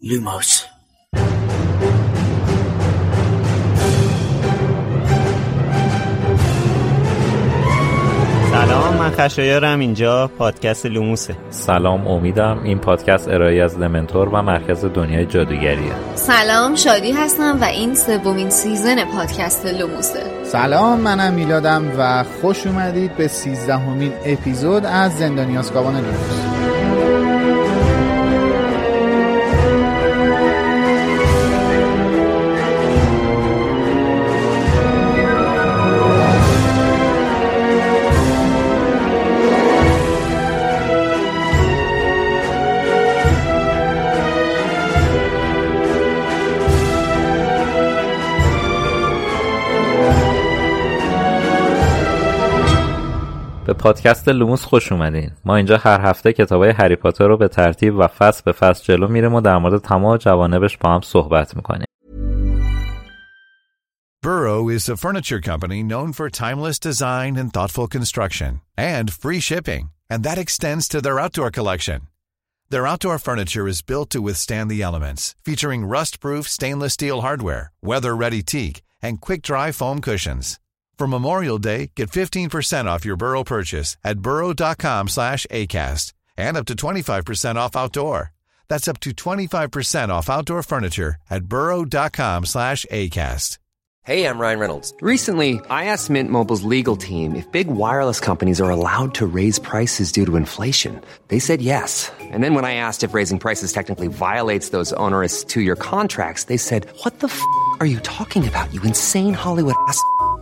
Lumos. سلام من خشایارم. اینجا پادکست لوموسه. سلام امیدم این پادکست ارائه از دمنتور و مرکز دنیای جادوگریه. سلام شادی هستم و این سومین season پادکست لوموسه. سلام منم میلادم و خوش اومدید به سیزدهمین اپیزود از زندانی آسکابان لوموس. به پادکست لوموس خوش اومدین ما اینجا هر هفته کتابای هری پاتر رو به ترتیب و فصل به فصل جلو میریم و در مورد تمام جوانبش با هم صحبت می‌کنیم Burrow is a furniture company known for timeless design and thoughtful construction and free shipping and that extends to their outdoor collection Their outdoor furniture is built to withstand the elements featuring rust-proof stainless steel hardware weather-ready teak and quick-dry foam cushions For Memorial Day, get 15% off your Burrow purchase at burrow.com slash ACAST and up to 25% off outdoor. That's up to 25% off outdoor furniture at burrow.com slash ACAST. Hey, I'm Ryan Reynolds. Recently, I asked Mint Mobile's legal team if big wireless companies are allowed to raise prices due to inflation. They said yes. And then when I asked if raising prices technically violates those onerous two-year contracts, they said, what the f*** are you talking about, you insane Hollywood ass?"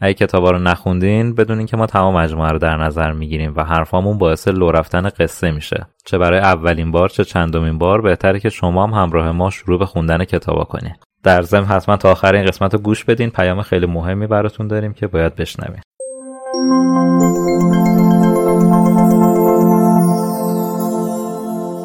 اگه کتابا رو نخوندین بدونین که ما تمام مجموعه رو در نظر می‌گیریم و حرفامون باعث لو رفتن قصه میشه. چه برای اولین بار چه چندمین بار بهتره که شما هم همراه ما شروع به خوندن کتابا کنین. در ضمن حتما تا آخر این قسمت رو گوش بدین. پیام خیلی مهمی براتون داریم که باید بشنوین.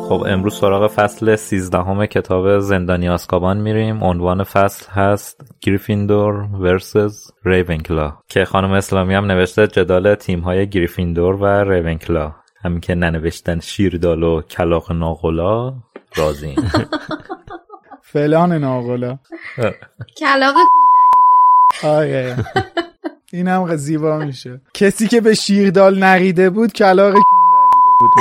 خب امروز سراغ فصل سیزدهم کتاب زندانی آسکابان میریم. عنوان فصل هست گریفیندور ورسز ریونکلا که خانم اسلامی هم نوشته جدال تیم های گریفیندور و ریونکلا. همین که ننوشتن شیردال و کلاق ناغلا رازیم فلان ناغلا. کلاق آره. اینم زیبا میشه. کسی که به شیردال نریده بود کلاق بود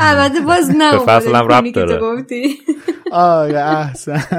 البته باز نه به فصلم ربط داره. آره احسن.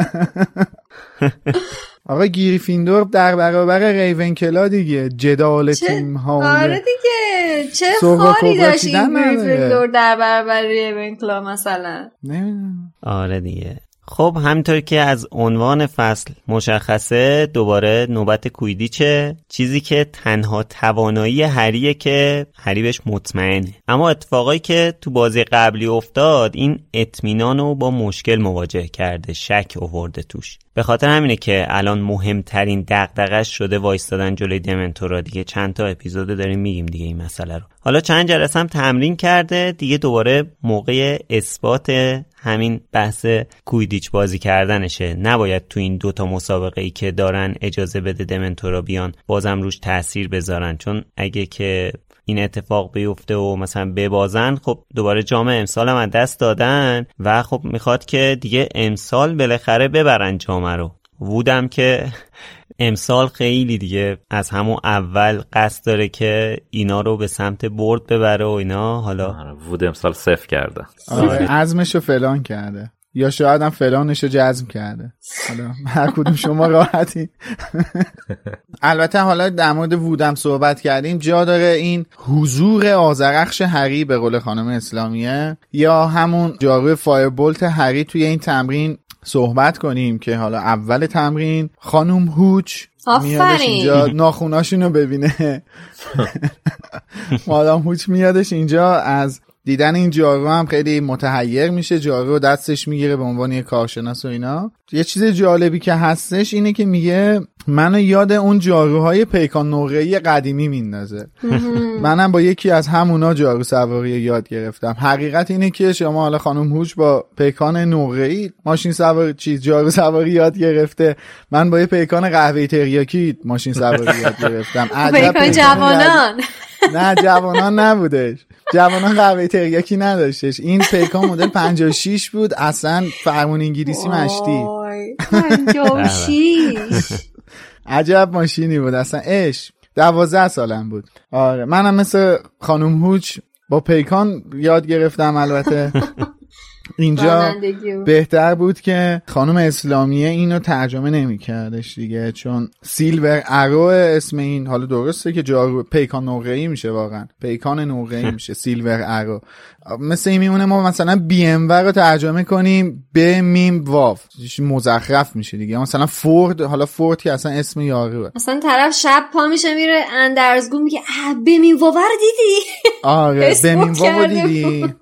آقا گریفیندور در برابر ریونکلا دیگه جدال تیم ها آره دیگه چه خاری داشت این. گریفیندور در برابر ریونکلا مثلا. نمی‌دونم. آره دیگه. خب همینطور که از عنوان فصل مشخصه دوباره نوبت کویدیچه چیزی که تنها توانایی هریه که هری بهش مطمئنه. اما اتفاقایی که تو بازی قبلی افتاد این اطمینان رو با مشکل مواجه کرده شک آورده توش. به خاطر همینه که الان مهمترین دغدغش شده وایستادن جلوی دمنتورا. دیگه چند تا اپیزود داریم میگیم دیگه این مسئله رو. حالا چند جلسه هم تمرین کرده. دیگه دوباره موقع اثبات همین بحث کویدیچ بازی کردنشه. نباید تو این دوتا مسابقه ای که دارن اجازه بده دمنتورا بیان بازم روش تاثیر بذارن. چون اگه که این اتفاق بیفته و مثلا ببازن خب دوباره جام امسال هم از دست دادن و خب می‌خواد که دیگه امسال بالاخره ببرن جامه رو. وودم که امسال خیلی دیگه از همون اول قصد داره که اینا رو به سمت برد ببره و اینا. حالا آره، وود امسال صفر کرده. آره عزمشو فلان کرده. یا شاید هم فلانش رو جذب کرده. حالا هر کدوم شما راحتی. البته حالا در مورد وودم صحبت کردیم جا داره این حضور آزرخش هری به قول خانم اسلامیه یا همون جاروی فایربولت هری توی این تمرین صحبت کنیم که حالا اول تمرین خانم هوچ میادش اینجا ناخوناشون رو ببینه. مادام هوچ میادش اینجا از دیدن این جارو هم خیلی متحیر میشه. جارو رو دستش می‌گیره به عنوان یه کارشناس و اینا. یه چیز جالبی که هستش اینه که میگه منو یاد اون جاروهای پیکان نقره‌ای قدیمی میندازه. منم با یکی از همونا جارو سواری یاد گرفتم. حقیقت اینه که شما حالا خانم هوش با پیکان نقره‌ای ماشین سواری چیز جارو سواری یاد گرفته. من با یه پیکان قهوه تریاکی ماشین سواری یاد گرفتم. پیکان جوانان. نه جوانان نبودش. جوانان قهوه تریاکی نداشتش. این پیکان مدل 56 بود. اصلا فرمون انگلیسی مشتی. 56 عجب ماشینی بود. اصلا اش دوازده سالم بود. آره منم مثل خانم هوچ با پیکان یاد گرفتم البته. اینجا بهتر بود که خانم اسلامیه اینو ترجمه نمیکردش دیگه چون Silver Arrow اسم این حالا درسته که جارو پیکان نقره‌ای میشه واقعا. پیکان نقره‌ای میشه Silver Arrow. مثل این میمونه ما مثلا بی ام رو ترجمه کنیم به میم واف مزخرف میشه دیگه. مثلا فورد حالا فورد که اصلا اسم یاروه مثلا طرف شب پا میشه میره اندرزگو میگه به میم واف رو دیدی؟ آره به میم واف دیدی.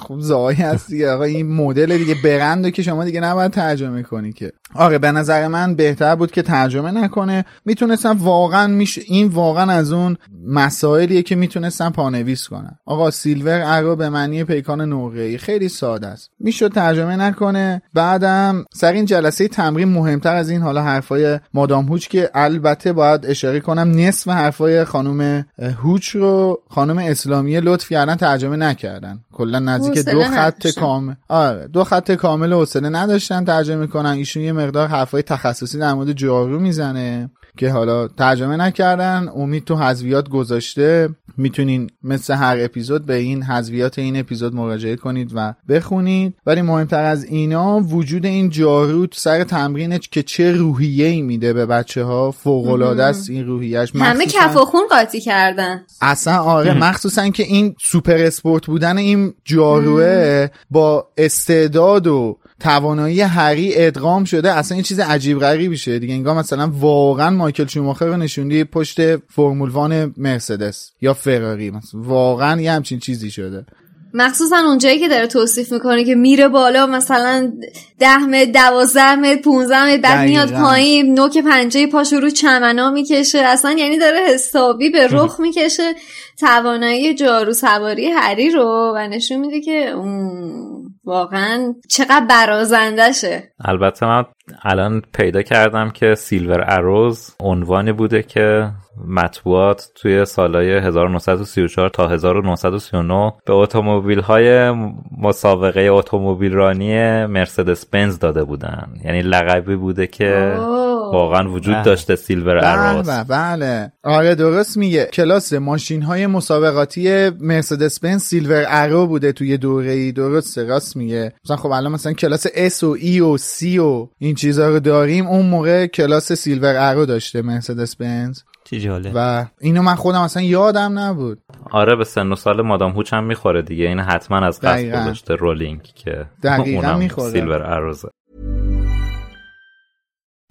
خب زایی هست دیگه. آقا این مدل دیگه برند که شما دیگه نباید ترجمه کنی که. آره به نظر من بهتر بود که ترجمه نکنه. می‌تونستم واقعا میشه این واقعا از اون مسائلیه که می‌تونستم پانویس کنم. آقا سیلور ارو به معنی پیکان نقره‌ای. خیلی ساده است. می‌شد ترجمه نکنه. بعدم سر این جلسه تمرین مهمتر از این حالا حرفای مادام هوچ که البته باید اشاره کنم نصف حرفای خانم هوچ رو خانم اسلامی لطف کردن ترجمه نکردن. کلا نزدیک دو خط کامل. آره دو خط کامل حوصله نداشتن. ترجمه کنن ایشون یه مقدار حرفای تخصصی در مورد جارو می‌زنه. که حالا ترجمه نکردن امید تو حذویات گذاشته. می‌تونین مثل هر اپیزود به این حذویات این اپیزود مراجعه کنید و بخونید. ولی مهمتر از اینا وجود این جارو سر تمرینش که چه روحیه ای میده به بچه ها فوق العاده است این روحیهش همه کف و خون قاطی کردن. اصلا آره مخصوصا که این سوپر اسپورت بودن این جاروه با استعداد و توانایی هری ادغام شده اصلا این چیز عجیب غریبی شه. دیگه انگار مثلا واقعا مایکل شوماخر رو نشوندی پشت فرمول وان مرسدس یا فراری. مثلا واقعا یه همچین چیزی شده. مخصوصا اونجایی که داره توصیف می‌کنه که میره بالا مثلا ده متر دوازده متر پونزده متر بعد میاد پایین نوک پنجه پاشو رو چمنا می‌کشه. اصلا یعنی داره حسابی به رخ می‌کشه. توانایی جارو سواری هری رو و نشون میده که واقعا چقدر برازندشه. البته من الان پیدا کردم که سیلور اروز عنوانی بوده که مطبوعات توی سالهای 1934 تا 1939 به اتومبیل های مسابقه اتومبیل رانی مرسدس بنز داده بودن. یعنی لقبی بوده که واقعا وجود بله. داشته سیلور اروز. بله. بله. آره درست میگه. کلاس ماشین های مسابقاتی مرسدس بنز Silver Arrow بوده توی دوره ای درست راست میگه. مثلا خب الان مثلا کلاس S و E و C و این چیزها رو داریم. اون موقع کلاس Silver Arrow داشته مرسدس بنز چی و اینو من خودم اصلا یادم نبود. آره به سن و سال مادام هوچ هم می‌خوره دیگه. این حتما از قصد گذاشته رولینگ که دقیقا می‌خوره. Silver Arrows ه.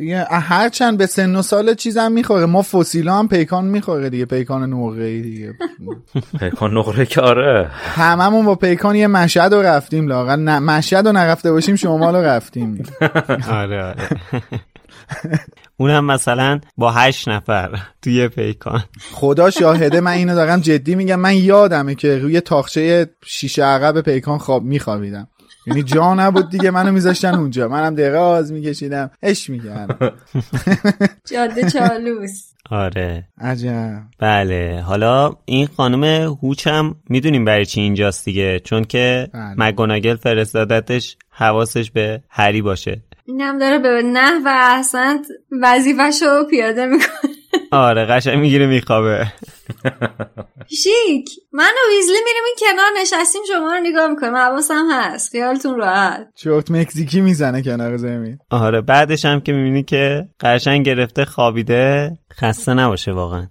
دیگه هر چند به سن و سال چیزم می‌خوره. ما فسیلا هم پیکان می‌خوره دیگه پیکان نقره دیگه. پیکان نقره که آره. هممون با پیکان یه مشهد رو رفتیم لاغل نه مشهد رو نرفته باشیم شما رو رفتیم. آره آره. اونم مثلا با هشت نفر توی پیکان. خدا شاهده من اینو دارم جدی میگم. من یادمه که روی تاخچه شیشه عقب پیکان خواب میخوابیدم. یعنی جا نبود دیگه منو میذاشتن اونجا. منم دراز میکشیدم. اش میگن جاده چالوس. آره. عجب. بله. حالا این خانم هوچ هم می‌دونیم برای چی اینجاست دیگه چون که بله. مگوناگل فرستادتش حواسش به هری باشه. اینم داره به نه و احسنت وظیفش رو پیاده می‌کنه. آره قشنگ می‌گیره میخوابه. شیک من و ویزلی میریم این کنار نشستیم شما رو نگاه می‌کنیم. حواسم هست خیالتون راحت. چرت مکزیکی می‌زنه کنار زمین. آره بعدش هم که می‌بینی که قشنگ گرفته خوابیده خسته نباشه واقعا.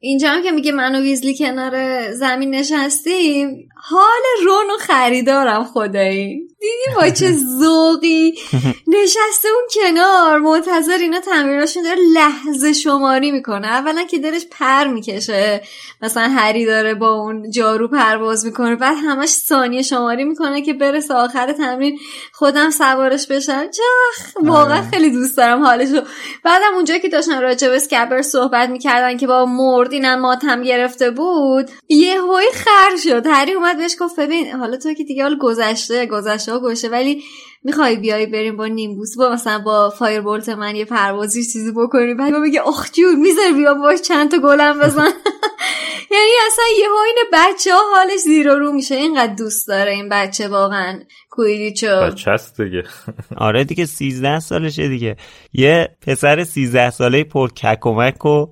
اینجا هم که میگه من و ویزلی کنار زمین نشستیم حال رون و خریدارم خدایی. دیدی با چه ذوقی؟ نشسته اون کنار منتظر اینا تمریناشون داره لحظه شماری می‌کنه. اولا که دلش پر می‌کشه. مثلا هری داره با اون جارو پرواز می‌کنه. بعد همش ثانیه شماری می‌کنه که برسه آخر تمرین خودم سوارش بشم. چخ واقعا خیلی دوست دارم حالشو. بعدم اونجا که داشتن راجع به اسکبر صحبت می‌کردن که با مرد اینم ماتم گرفته بود یه هوی خر شد. هری اومد بهش گفت ببین حالا تو که دیگه حال گذشته گذشته ها گوشه ولی می‌خوای بیای بریم با نیمبوس با مثلا با فایر بولت من یه پروازی چیزی بکنیم بعد میگه اخ جون می‌ذاری بیا باش چند تا گلم بزن. یعنی اصلا یه این بچه ها حالش زیر و رو میشه اینقدر دوست داره این بچه واقعا. کویریچو بچه هست دیگه. آره دیگه 13 سالشه دیگه. یه پسر 13 ساله پر ککمک و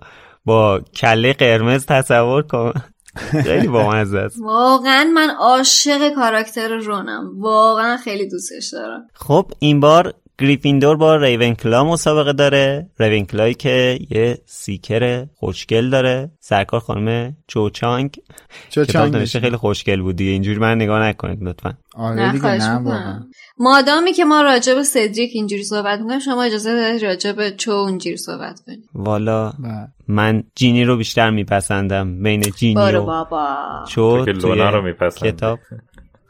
با کله قرمز تصور کن. خیلی بامزه است. واقعا من عاشق کاراکتر رونم. واقعا خیلی دوستش دارم. خب این بار گریفیندور با ریونکلا مسابقه داره. ریونکلایی که یه سیکر خوشگل داره. سرکار خانم چوچانگ. کتاب چوچانگ نوشته خیلی خوشگل بود دیگه. اینجوری من نگاه نکنید لطفا. آره نه دیگه نه مادامی که ما راجع به سدریک اینجوری صحبت می‌کنیم شما اجازه دارید راجع به چو اینجوری صحبت کنید. والا بله. من جینی رو بیشتر میپسندم. بین جینی بارو و بابا. چو توی رو میپسندی. کتاب.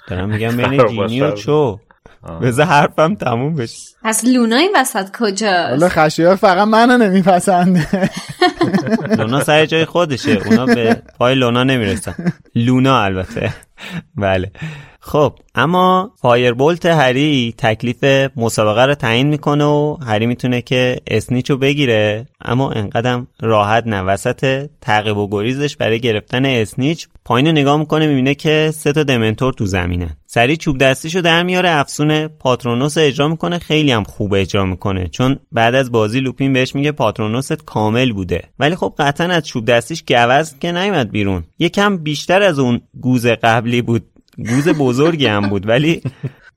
دارم میگم بین جینی و. چو. بذار حرفم تموم بشه. پس لونا این وسط حالا کجاست خشیار فقط منو نمیپسنده. لونا سر جای خودشه. اونا به پای لونا نمی‌رسن. لونا البته. بله. خب اما فایربولت هری تکلیف مسابقه رو تعیین می‌کنه و هری می‌تونه که اسنیچ رو بگیره. اما انقدرم راحت نه وسط تعقیب و گریزش برای گرفتن اسنیچ پایین نگاه می‌کنه می‌بینه که سه تا دمنتور تو زمینه. سریع چوب دستیشو در میاره افسون پاترونوس رو اجرا می‌کنه خیلی هم خوب اجرا می‌کنه. چون بعد از بازی لوپین بهش میگه پاترونوست کامل بوده. ولی خب قطعا از چوب دستیش گوز که نیومد بیرون. یکم بیشتر از اون گوز قبلی بود. گوز بزرگی هم بود ولی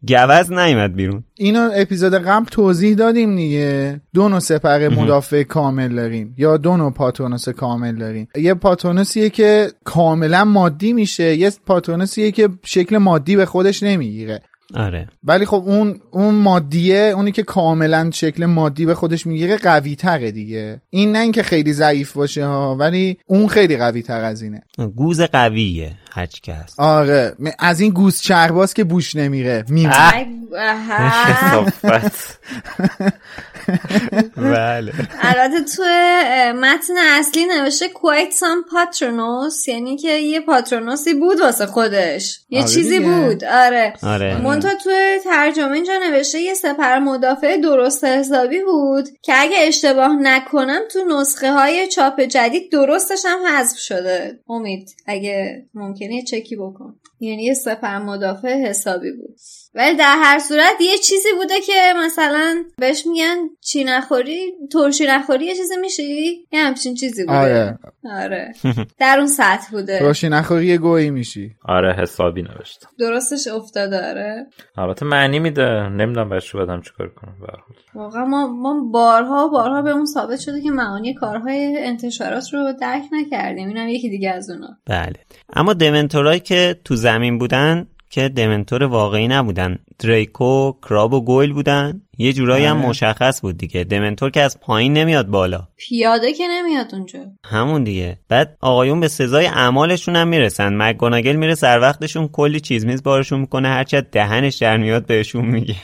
گوز نیومد بیرون. اینو اپیزود قبل توضیح دادیم دیگه. دو نوع سپر مدافع کامل داریم یا دو نوع پاتونوس کامل داریم. یه پاتونوسیه که کاملا مادی میشه یه پاتونوسیه که شکل مادی به خودش نمی‌گیره. آره. ولی خب اون اون مادیه اونی که کاملا شکل مادی به خودش می‌گیره قوی تره دیگه. این نه اینکه خیلی ضعیف باشه ها ولی اون خیلی قوی تر از اینه. گوز قویه هرچی که هست. آره. از این گوز چرباز که بوش نمیره. میمونه. بله. البته تو متن اصلی نوشته quite some patronus یعنی که یه پاترونوسی بود واسه خودش. یه آره چیزی. بود. آره. آره. مونتا تو ترجمه اینجا نوشته یه سپر مدافع درست حسابی بود که اگه اشتباه نکنم تو نسخه های چاپ جدید درستش هم حذف شده. امید اگه ممکنه چکی بکن. یعنی یه سپر مدافع حسابی بود. ولی در هر صورت یه چیزی بوده که مثلا بهش میگن چی نخوری؟ ترشی نخوری یه چیزی میشی؟ یه همچین چیزی بوده. آره. آره. در اون سطح بوده. ترشی نخوری یه گویی میشی. آره حسابی نوشتم. درستش افتاده آره. البته معنی میده. نمی‌دونم بچه بدم چیکار کنم واقعا ما, ما بارها بارها به اون ثابت شده که معانی کارهای انتشارات رو درک نکردیم. اینم یکی دیگه از اونا. بله. اما دمنتورایی که تو زمین بودن که دمنتور واقعی نبودن. دریکو کراب و گویل بودن. یه جورایی هم آره. مشخص بود دیگه. دمنتور که از پایین نمیاد بالا. پیاده که نمیاد اونجا. همون دیگه. بعد آقایون به سزای اعمالشون هم می‌رسن. مکگوناگل میره سر وقتشون کلی چیز میز بارشون می‌کنه. هرچی از دهنش در میاد بهشون میگه.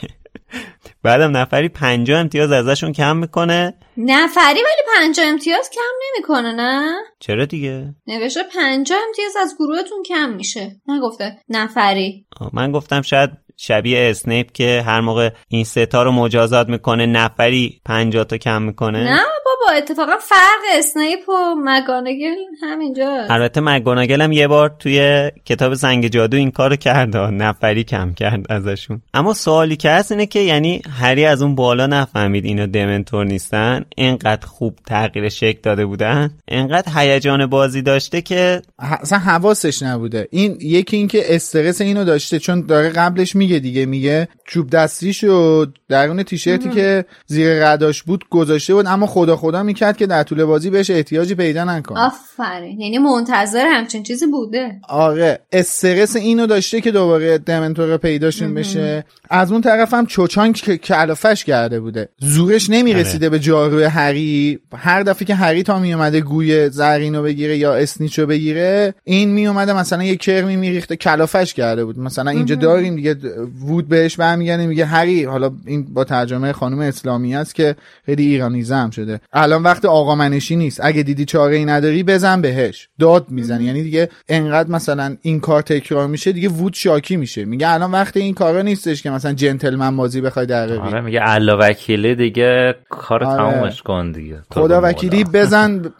بعدم نفری پنجاه امتیاز ازشون کم می‌کنه. نفری ولی پنجاه امتیاز کم نمی‌کنه نه؟ چرا دیگه؟ نوشته پنجاه امتیاز از گروهتون کم میشه. نگفته نفری. من گفتم شاید شبیه اسنیپ که هر موقع این ستا رو مجازات می‌کنه نفری پنجاه تا کم می‌کنه. نه بابا اتفاقا فرق اسنیپ و مگانگل همینجا. البته مگوناگل هم یه بار توی کتاب سنگ جادو این کارو کرد نفری کم کرد ازشون. اما سوالی که هست اینه که یعنی هری از اون بالا نفهمید اینا دمنتور نیستن اینقدر خوب تغییر شکل داده بودن اینقدر هیجان بازی داشته که ه- اصلا حواسش نبوده. این یکی اینکه استرس اینو داشته چون داره قبلش میگه دیگه میگه چوب دستیشو درون تیشرتی که زیر رداش بود گذاشته بود اما خدا خدا می‌کرد که در طول بازی بهش احتیاجی پیدا نکنه آفرین. یعنی منتظر همچین چیزی بوده. آره. استرس اینو داشته که دوباره دمنتور پیداشون بشه. از اون طرف هم چوچانگ که کلافش کرده بوده. زورش نمی‌رسیده به جاروی هری. هر دفعه که هری تا میومده گوی زرینو بگیره یا اسنیچو بگیره این میومده مثلا یه کرمی میریخته کلافش کرده بود. مثلا اینجا داریم دیگه وود بهش برمیگرده میگه هری. حالا این با ترجمه خانم اسلامی است که خیلی ایرانیزه هم شده. الان وقت آقا منشی نیست. اگه دیدی چاره ای نداری بزن بهش. داد می‌زنی. یعنی دیگه انقدر مثلا این کار تکرار میشه دیگه وود شاکی میشه. میگه الان وقت این کارا نیستش که مثلا جنتلمن بازی بخوای در آره میگه الله وکیلی دیگه کار آره. تمومش کن دیگه. خدا وکیلی. بزن.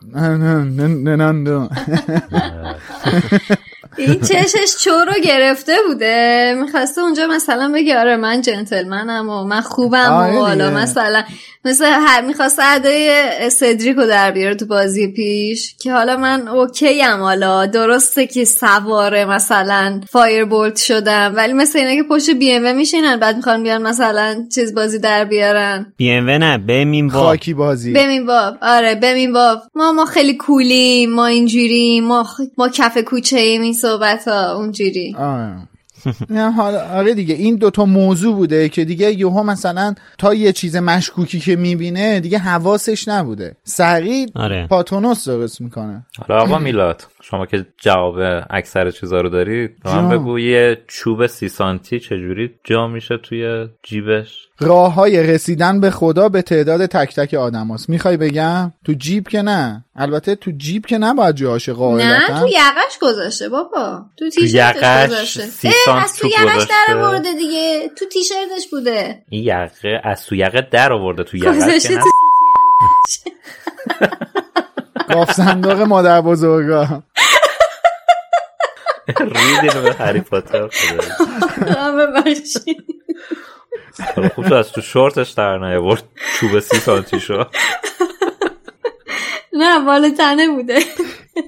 این چشش چو رو گرفته بوده. می‌خواسته اونجا مثلا بگه آره من جنتلمنم و من خوبم آره و حالا دیگه. مثلا مثل هر می‌خواسته ادای سدریک رو در بیاره تو بازی پیش که حالا من اوکی ام حالا. درسته که سواره مثلا فایر بولت شدم ولی مثل اینا که پشت بی ام میشینن بعد می‌خوان بیان مثلا چیز بازی در بیارن. بی ام نه بمین با. خاکی بازی. بمین باب آره بمین باب ما ما خیلی کولیم ما اینجوریم ما خ- ما کف کوچه ایم این صحبت ها اونجوری. آره نه حالا آره دیگه این دوتا موضوع بوده که دیگه یوها مثلا تا یه چیز مشکوکی که می‌بینه دیگه حواسش نبوده سریع آره. پاتونوس درست می‌کنه حالا آقا میلاد شما که جواب اکثر چیزا رو داری به من. بگو یه چوب سی سانتی چجوری جا میشه توی جیبش راه های رسیدن به خدا به تعداد تک تک آدم هست. می‌خوای بگم؟ تو جیب که نه. البته تو جیب که نباید جاشه نه قاعدتا تو یقش گذاشته بابا. تو یقش تیشرتش گذاشته. از تو یقش. در آورده دیگه. تو تیشرتش بوده. این یقه از تو یقه در آورده تو نه. گاف صندوق مادر بزرگا. ریدین به هری پاتر خوب از تو شورتش در نیاورد. چوب سی سانتی شو. نه بالا تنه بوده.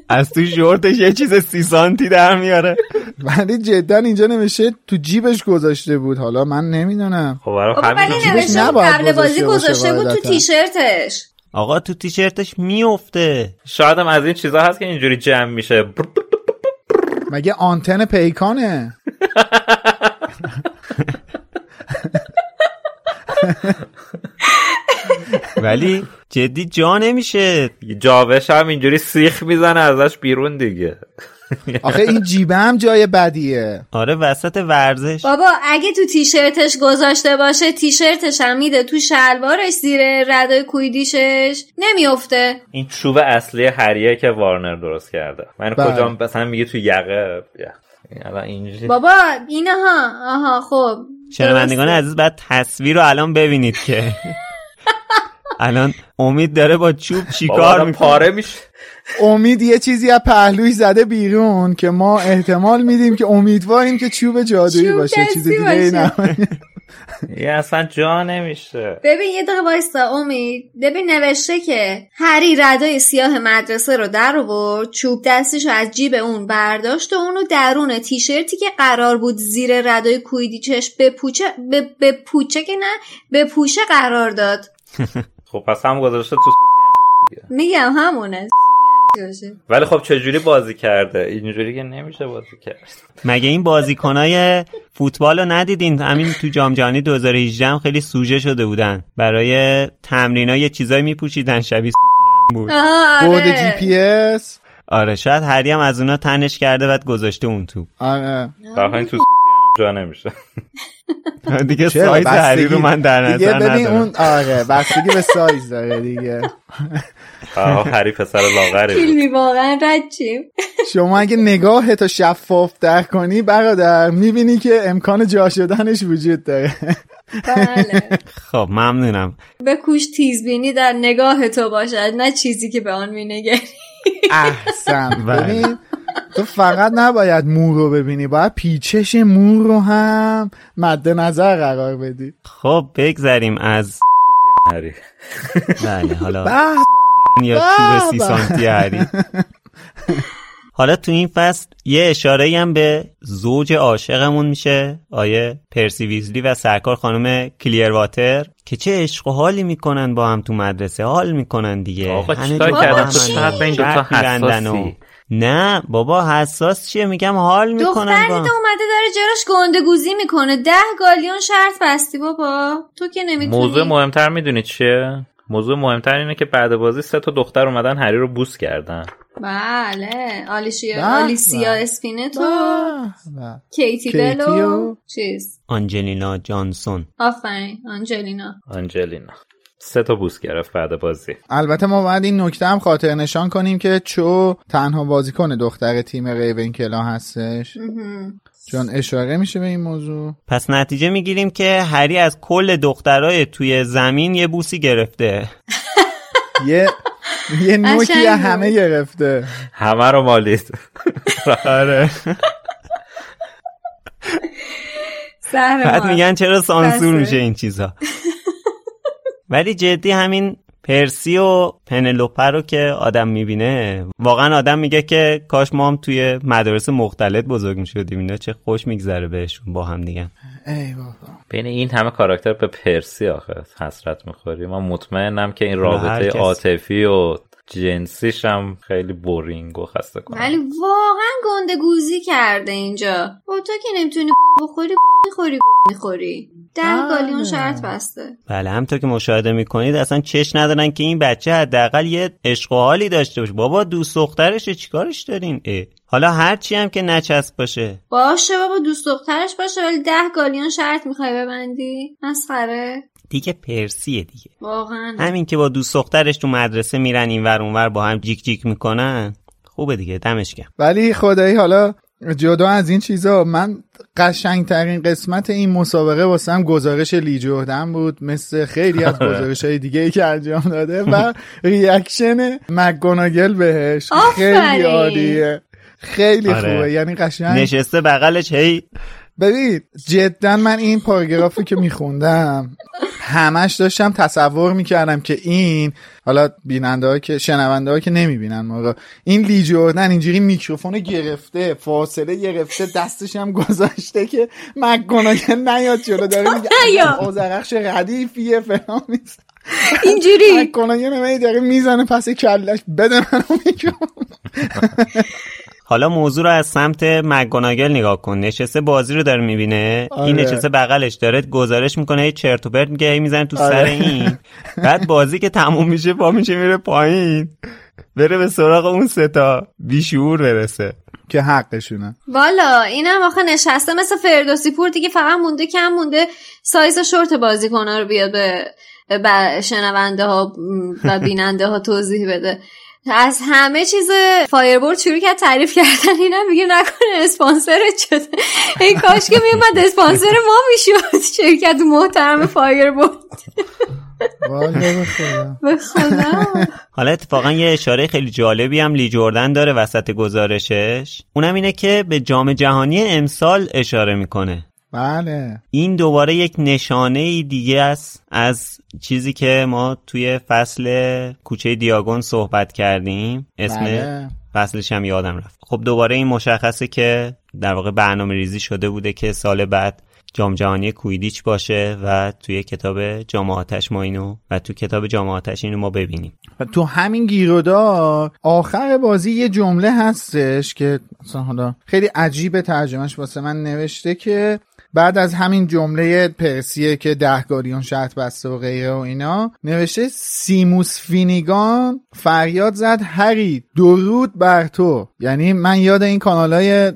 از تو شورتش یه چیز سی سانتی در میاره. ولی جدا اینجا نوشته تو جیبش گذاشته بود. حالا من نمی‌دونم. خب برای ولی بود نباید قبل بازی گذاشته بود تو. تیشرتش. آقا تو تیشرتش میفته شاید هم از این چیزا هست که اینجوری جمع میشه. مگه آنتن پیکانه؟ ولی جدی جا نمیشه. جاوش هم اینجوری سیخ می‌زنه ازش بیرون دیگه. آخه این جیبه هم جای بدیه. آره وسط ورزش. بابا اگه تو تیشرتش گذاشته باشه تیشرتش هم میده. تو شلوارش زیر ردای کویدیشش نمیافته. این چوب اصلی هریه که وارنر درست کرده. من بله. کجا مثلا میگه تو یقه؟ بابا اینها. آها خب. شنوندگان. عزیز بعد تصویر رو الان ببینید که الان امید داره با چوب چیکار پاره میشه امید یه چیزی از پهلوش زده بیرون که ما احتمال میدیم که امیدواریم که چوب جادویی باشه چیز دیگه. نه یه اصلا جا نمیشه. ببین یه دقیقه وایستا امید. ببین نوشته که هری ردای سیاه مدرسه رو در آورد چوب دستش از جیب اون برداشت و اونو درون تیشرتی که قرار بود زیر ردای کویدیچش به پوچه به, به پوچه که نه به پوشه قرار داد. خب پس هم گذاشته تو میگم همونه. ولی خب چجوری بازی کرده؟ اینجوری که نمیشه بازی کرد. مگه این بازیکنای فوتبال رو ندیدین؟ همین تو جام جهانی 2018 هم خیلی سوژه شده بودن. برای تمرین یه چیزایی میپوشیدن. شبیه بود. بود جی پی اس. آره شاید هری هم از اونا تنش کرده بعد گذاشته اون تو آره. این تو جا نمیشه. دیگه سایز هری رو من در نظر دیگه ببین اون آره بستگی به سایز داره دیگه. هری پسر لاغری بود. فیلمی واقعا رد شما اگه نگاه تو شفاف در کنی برادر می‌بینی که امکان جا شدنش وجود داره. بله. خب ممنونم. به کوش تیزبینی در نگاه تو باشد نه چیزی که به آن مینگری. احسن. بله. ببین تو فقط نباید مو رو ببینی باید پیچش مو رو هم مد نظر قرار بدی. خب بگذریم از بله حالا به یا چوب سی سانتی هری. حالا تو این فصل یه اشاره هم به زوج عاشقمون میشه آیه پرسی ویزلی و سرکار خانم کلیر واتر که چه عشق و حالی می‌کنن با هم تو مدرسه حال می‌کنن دیگه. آقا چیکار کردن؟ تو به این دوتا حساسی؟ نه بابا حساس چیه؟ میگم حال می‌کنن دختر با اومده داره جراش گندگوزی می‌کنه. ده گالیون شرط بستی بابا. تو که نمی‌تونی. موضوع مهمتر می‌دونی چیه؟ موضوع مهمتر اینه که بعد بازی سه تا دختر اومدن هری رو بوس کردن. بله. آلیشیا به آلیسیا به. اسپینت و به به. کیتی کیتی بل و و- چیز. آنجلینا جانسون. آفرین. آنجلینا. آنجلینا. سه تا بوس گرفت بعد بازی البته ما باید این نکته هم خاطر نشان کنیم که چو تنها بازیکن دختر تیم ریونکلا هستش مهم. چون اشاره میشه به این موضوع پس نتیجه می‌گیریم که هری از کل دخترای توی زمین یه بوسی گرفته یه یه نوکی. همه گرفته همه رو مالید آره بعد. میگن چرا سانسور. میشه این چیزا ولی جدی همین پرسی و پنلوپه رو که آدم می‌بینه واقعا آدم میگه که کاش ما هم توی مدارس مختلط بزرگ می‌شدیم. اینا چه خوش میگذره بهشون با هم دیگه. ای بابا. بین این همه کاراکتر به پرسی آخه حسرت می‌خوری. من مطمئنم که این رابطه. عاطفی و جنسیش هم خیلی بورینگ و خسته کنه ولی واقعا گندگوزی کرده اینجا. با تو که نمی‌تونی بخوری می‌خوری می‌خوری. ده. گالیون شرط بسته. بله همطور که مشاهده می‌کنید اصلا چش ندارن که این بچه حداقل یه عشق و حالی داشته باشه. بابا دوست دخترشه چیکارش دارین؟ اه. حالا هرچی هم که نچسب باشه. باشه بابا دوست دخترش باشه ولی ده گالیون شرط می‌خوای ببندی؟ مسخره. دیگه پرسیه دیگه. واقعا. همین که با دوست دخترش تو مدرسه میرن اینور اونور با هم جیک جیک می‌کنن خوبه دیگه دمش گرم. ولی خدایی حالا جدا از این چیزا من قشنگترین قسمت این مسابقه واسم گزارش لی جردن بود مثل خیلی از گزارش های دیگه ای که انجام داده و ریاکشن مکگوناگل بهش. خیلی. عالیه. خیلی آره. خوبه. یعنی قشنگ. نشسته بغلش هی. ببین جدا من این پاراگرافی که میخوندم همش داشتم تصور می‌کردم که این حالا بیننده ها که شنونده ها که نمی‌بینن ما این لی جردن اینجوری میکروفون گرفته فاصله گرفته دستش هم گذاشته که مکگوناگل نیاد جلو داره میگه نیا. آزرخش ردیفیه فلان نیست. اینجوری. مکگوناگل نمیاد داره می‌زنه پس کلش بده منو میکروفون حالا موضوع رو از سمت مگوناگل نگاه کن. نشسته بازی رو داره می‌بینه. آره. این نشسته بغلش داره گزارش می‌کنه هی چرت و پرت میگه هی می‌زنه تو آره. سر این. بعد بازی که تموم میشه پا میشه میره پایین. بره به سراغ اون سه تا بیشعور برسه. که حقشونه. والا اینم آخه نشسته مثل فردوسی پور دیگه فقط مونده کم مونده سایز شورت بازیکن‌ها رو بیاد به به شنونده ها و بیننده ها توضیح بده. از همه چیز Firebolt شروع کرد تعریف کردن. اینم میگه نکنه اسپانسرت شده ای کاش که میومد اسپانسر ما می‌شد. شرکت محترم Firebolt حالا اتفاقا یه اشاره خیلی جالبی هم لی جردن داره وسط گزارشش. اونم اینه که به جام جهانی امسال اشاره می‌کنه. بله. این دوباره یک نشانه دیگه است از چیزی که ما توی فصل کوچه دیاگون صحبت کردیم اسم بله. فصلش هم یادم رفت خب دوباره این مشخصه که در واقع برنامه ریزی شده بوده که سال بعد جام جهانی کویدیچ باشه و توی کتاب جامعاتش ما اینو و تو کتاب جامعاتش اینو ما ببینیم و تو همین گیرودار آخر بازی یه جمله هستش که حالا خیلی عجیب ترجمهش واسه من نوشته که بعد از همین جمله پرسیه که دهگاریون شرط بسته و غیره و اینا نوشته سیموس فینیگان فریاد زد هری درود بر تو. یعنی من یاد این کانال های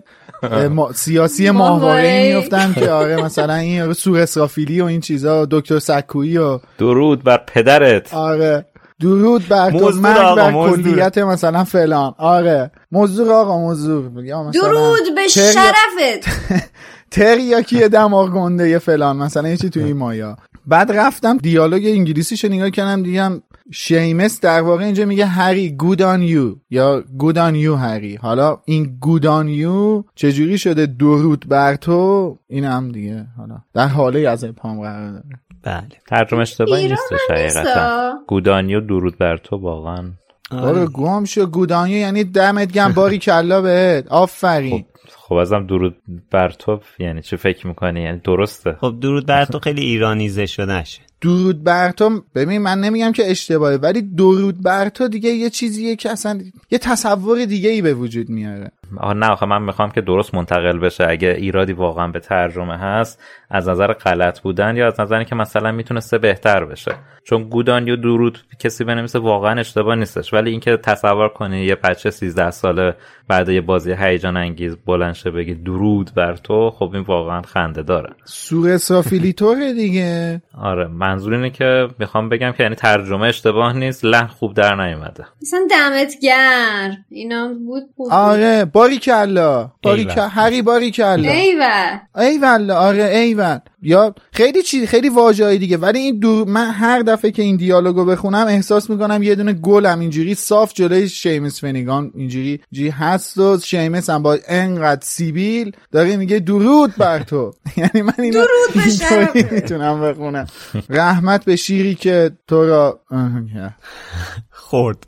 سیاسی ماهواره میفتم که آره مثلا این سور اسرافیلی و این چیزا دکتر سکویی و درود بر پدرت. آره. درود بر تو مرگ بر کلیت مثلا فلان. آره. مزدور آقا مزدور. درود به شرفت. تریاکی دماغ گنده فلان مثلا یه چی توی این مایا. بعد رفتم دیالوگ انگلیسیش نگاه کردم دیدم شیمس در واقع اینجا میگه هری گود آن یو یا گود آن یو هری. حالا این گود آن یو چجوری شده؟ درود بر تو. این هم دیگه حالا در حاله از پام قرار داره. بله. ترجمه اشتباهی نیستش حقیقتا. گودانیو درود بر تو واقعا. آره گم شو. گودانیو یعنی دمت گم باری کلا بهت. آفرین. خب. ازم درود بر تو یعنی چه فکر می‌کنی؟ یعنی درسته؟ خب درود بر تو خیلی ایرانیزه شدهشه درود بر تو ببین من نمیگم که اشتباهه ولی درود بر تو دیگه یه چیزیه که اصلا یه تصور دیگه ای به وجود میاره. آه نه آخه من می‌خوام که درست منتقل بشه. اگه ایرادی واقعا به ترجمه هست از نظر غلط بودن یا از نظر که مثلا می‌تونسته بهتر بشه. چون گودان یا درود کسی بنویسه واقعا اشتباه نیستش. ولی اینکه تصور کنی یه بچه 13 ساله بعد یه بازی هیجان انگیز بلند شه بگی درود بر تو خب این واقعا خنده داره. سور اسرافیلیتوره دیگه. آره منظور اینه که می‌خوام بگم که یعنی ترجمه اشتباه نیست لحن خوب در نیومده. مثلا دمت گر اینا بود آره باریکلا باری هری باریکلا ایول. ایول. آره ایول. یا خیلی چیز خیلی واژه‌ای دیگه. ولی این دو من هر دفعه که این دیالوگو بخونم احساس می‌کنم یه دونه گلم اینجوری صاف جلوی شیمس فنیگان اینجوری جی هست و شیمس هم با انقدر سیبیل داره میگه درود بر تو. یعنی من اینو درود می‌تونم بخونم. رحمت به شیری که تو را خورد.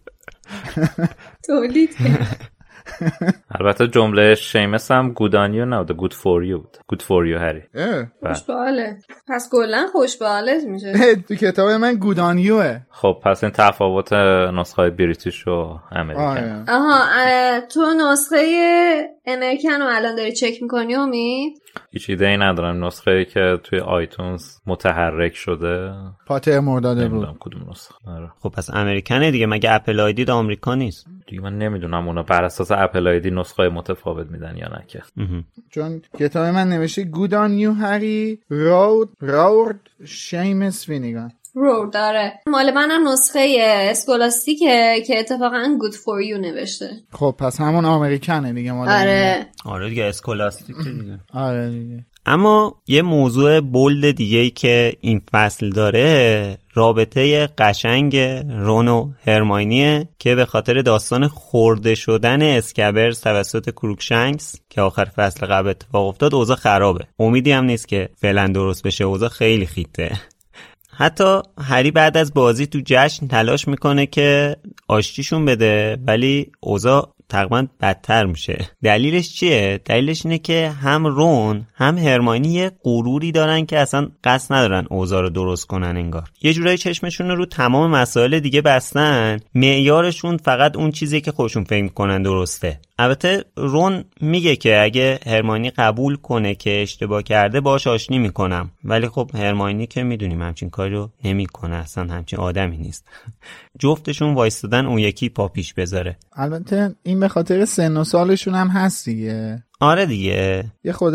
تولید البته جمله شیمس هم گودانیو نبوده. گود فور یو بود. گود فور یو هری خوشباله پس کلا خوشباله میشه. تو کتاب من گودانیوه خب پس این تفاوت نسخه بریتیش و امریکن. آها تو نسخه امریکن رو الان داری چک می‌کنی امید؟ هیچ ایده ای ندارم. نسخه ای که توی آیتونز متحرک شده. پاتر مرداده بود. کدوم نسخه. آره. خب پس American ه دیگه. مگه Apple ID آمریکا نیست؟ دیگه من نمی‌دونم اونا بر اساس Apple ID نسخه متفاوت میدن یا نه که. چون کتاب من نوشته good on you Harry roared roared Seamus Finnigan رو داره. مال منم نسخه Scholastic ه که اتفاقا good for you نوشته. خب پس همون American ه دیگه مال آره. آره دیگه Scholastic دیگه. آره دیگه. اما یه موضوع bold دیگه ای که این فصل داره رابطه قشنگ رون و هرماینیه که به خاطر داستان خورده شدن اسکبرز توسط کروکشنکس که آخر فصل قبل اتفاق افتاد اوضاع خرابه. امیدی هم نیست که فعلا درست بشه اوضاع خیلی خیته. حتی هری بعد از بازی تو جشن تلاش می‌کنه که آشتیشون بده ولی اوضاع تقریبا بدتر میشه. دلیلش چیه؟ دلیلش اینه که هم رون هم هرماینی یه غروری دارن که اصلا قصد ندارن اوضاع رو درست کنن انگار. یه جورایی چشمشون رو تمام مسائل دیگه بستن معیارشون فقط اون چیزی که خودشون فکر کنن درسته. البته رون میگه که اگه هرماینی قبول کنه که اشتباه کرده باش آشتی می‌کنم. ولی خب هرماینی که می‌دونیم همچین کاری رو نمی‌کنه اصلا همچین آدمی نیست. جفتشون وایستادن اون یکی پا پیش بذاره. البته این به خاطر سن و سالشون هم هست دیگه. آره دیگه. یه خود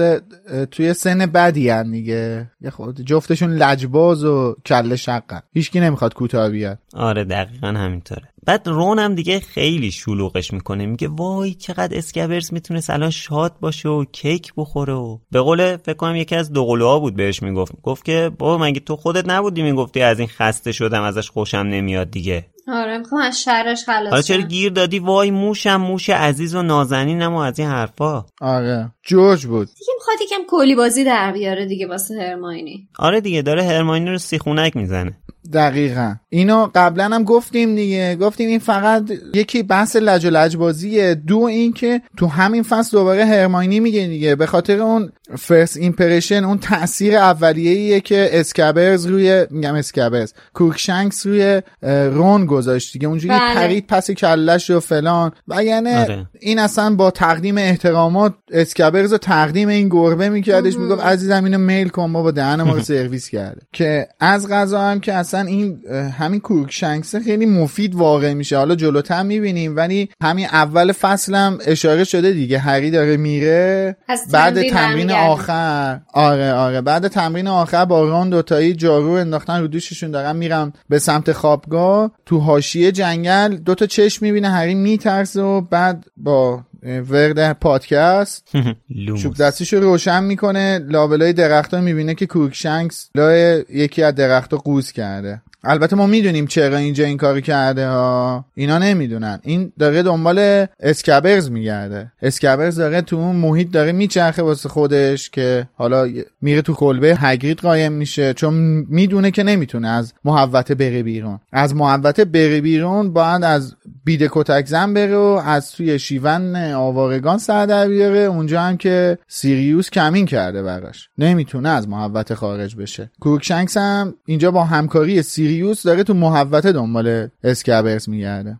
توی سن بدی هم دیگه. یه خود جفتشون لجباز و کله شقن. هیچکی نمی‌خواد کوتاه بیاد. آره دقیقا همینطوره. بعد رون هم دیگه خیلی شلوغش می‌کنه. میگه وای چقدر اسکبرز می‌تونه الان شاد باشه و کیک بخوره و به قول فکر کنم یکی از دوقلوها بود بهش می‌گفت. گفت که بابا مگه تو خودت نبودی می‌گفتی از این خسته شدم ازش خوشم نمیاد دیگه. آره می‌خوام از شرش خلاص حالا چرا گیر دادی؟ وای موشم موش عزیز و نازنینم و از این حرفا. آره. جورج بود. دیگه می‌خواد یکم کولی بازی در بیاره دیگه واسه هرماینی. آره دیگه داره هرماینی رو سیخونک می‌زنه. دقیقا. اینو قبلا هم گفتیم دیگه. گفتیم این فقط یکی بحث لج و لجبازیه دو اینکه تو همین فصل دوباره هرماینی میگه دیگه. به خاطر اون first impression اون تاثیر اولیه‌ایه که اسکابرز روی میگم اسکابرز کروکشنکس روی رون گذاشت دیگه. اونجوری بله. پرید پس کلش و فلان. و یعنی آره. این اصلا با تقدیم احترامات اسکابرز رو تقدیم این گربه میکردش. می‌گفت عزیزم اینو میل کن با دهن ما رو سرویس کرده. که از قضا هم که اصلا این همین کروکشنکس خیلی مفید واقع میشه. حالا جلوتر می‌بینیم ولی همین اول فصلم اشاره شده دیگه. هری داره میره بعد تمرین آخر. آره آره. بعد تمرین آخر با ران دوتایی جارو انداختن رو دوششون دارن میرن به سمت خوابگاه. تو حاشیه جنگل دوتا چشم می‌بینه هری میترسه و بعد با ورد پادکست. چوب دستیش رو روشن می‌کنه. لابلای درخت رو می‌بینه که کروکشنکس لای یکی از درخت رو قوز کرده. البته ما می‌دونیم چرا اینجا این کاری کرده ها. اینا نمی‌دونن. این داره دنبال اسکابرز میگرده. اسکابرز داره تو اون محیط داره میچرخه واسه خودش که حالا میره تو کلبه هگرید قایم میشه. چون می‌دونه که نمی‌تونه از محوطه بره بیرون. از محوطه بره بیرون باید از بید کتک زن بره و از توی شیون آوارگان سر در بیاره. اونجا هم که سیریوس کمین کرده براش. نمی‌تونه از محوطه خارج بشه. کروکشنکس هم اینجا با همکاری سیریوس داره تو محوطه دنبال اسکابرز میگرده.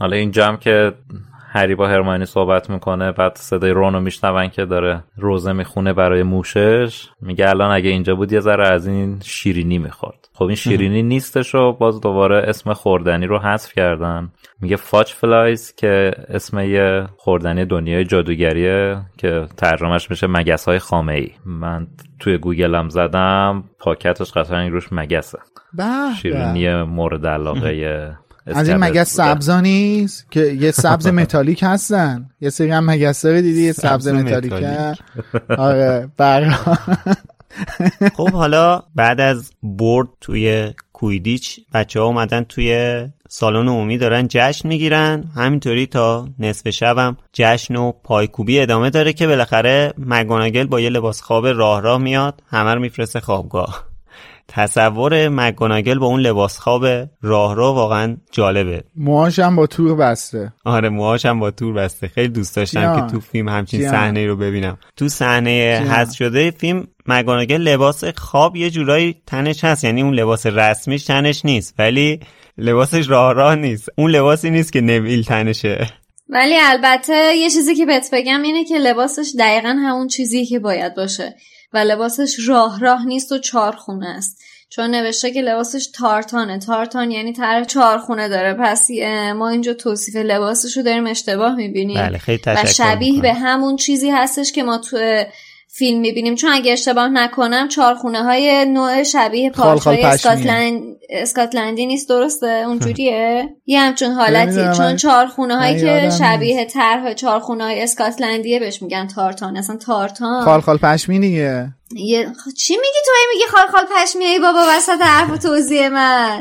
حالا اینجا هم که هری با هرماینی صحبت می‌کنه بعد صدای رونو میشنون که داره روضه می‌خونه برای موشش. میگه الان اگه اینجا بود یه ذره از این شیرینی می‌خورد. خب این شیرینی نیستش و باز دوباره اسم خوردنی رو حذف کردن. میگه Fudge Flies که اسم یه خوردنی دنیای جادوگریه که ترجمهش میشه مگس های خامه ای من توی گوگلم زدم پاکتش قطعا روش مگسه. شیرینی مورد علاقه از این مگس سبزا نیست که یه سبز متالیک هستن. یه سری هم مگس دیدی یه سبز, متالیک. آره خب حالا بعد از برد توی کویدیچ بچه ها اومدن توی سالن عمومی دارن جشن می‌گیرن. همینطوری تا نصف شبم جشن و پایکوبی ادامه داره که بالاخره مگوناگل با یه لباس خواب راه راه میاد. همه رو میفرسته خوابگاه. تصور مگوناگل با اون لباس خواب راه رو واقعا جالبه. موهاش هم با تور بسته. آره موهاش هم با تور بسته. خیلی دوست داشتم که تو فیلم همچین صحنه رو ببینم. تو صحنه حذف شده فیلم مگوناگل لباس خواب یه جورایی تنش هست. یعنی اون لباس رسمیش تنش نیست ولی لباسش راه راه نیست. اون لباسی نیست که نویل تنشه. ولی البته یه چیزی که بهت بگم اینه که لباسش دقیقا همون چیزی که باید باشه. و لباسش راه راه نیست و چارخونه است. چون نوشته که لباسش تارتانه. تارتان یعنی طرح چارخونه داره. پس ما اینجا توصیف لباسش رو داریم اشتباه می‌بینیم. بله خیلی و شبیه به همون چیزی هستش که ما تو فیلم می‌بینیم. چون اگه اشتباه نکنم چارخونه های نوع شبیه پارچ های اسکاتلند... اسکاتلندی نیست درسته؟ اونجوریه؟ یه همچون حالتی. چون چارخونه هایی که شبیه طرح چارخونه های اسکاتلندیه بهش میگن تارتان. اصلا تارتان. خال خال پشمی دیگه یه... چی میگی تو؟ میگی خال خال پشمی ای بابا وسط حرف و توضیح من.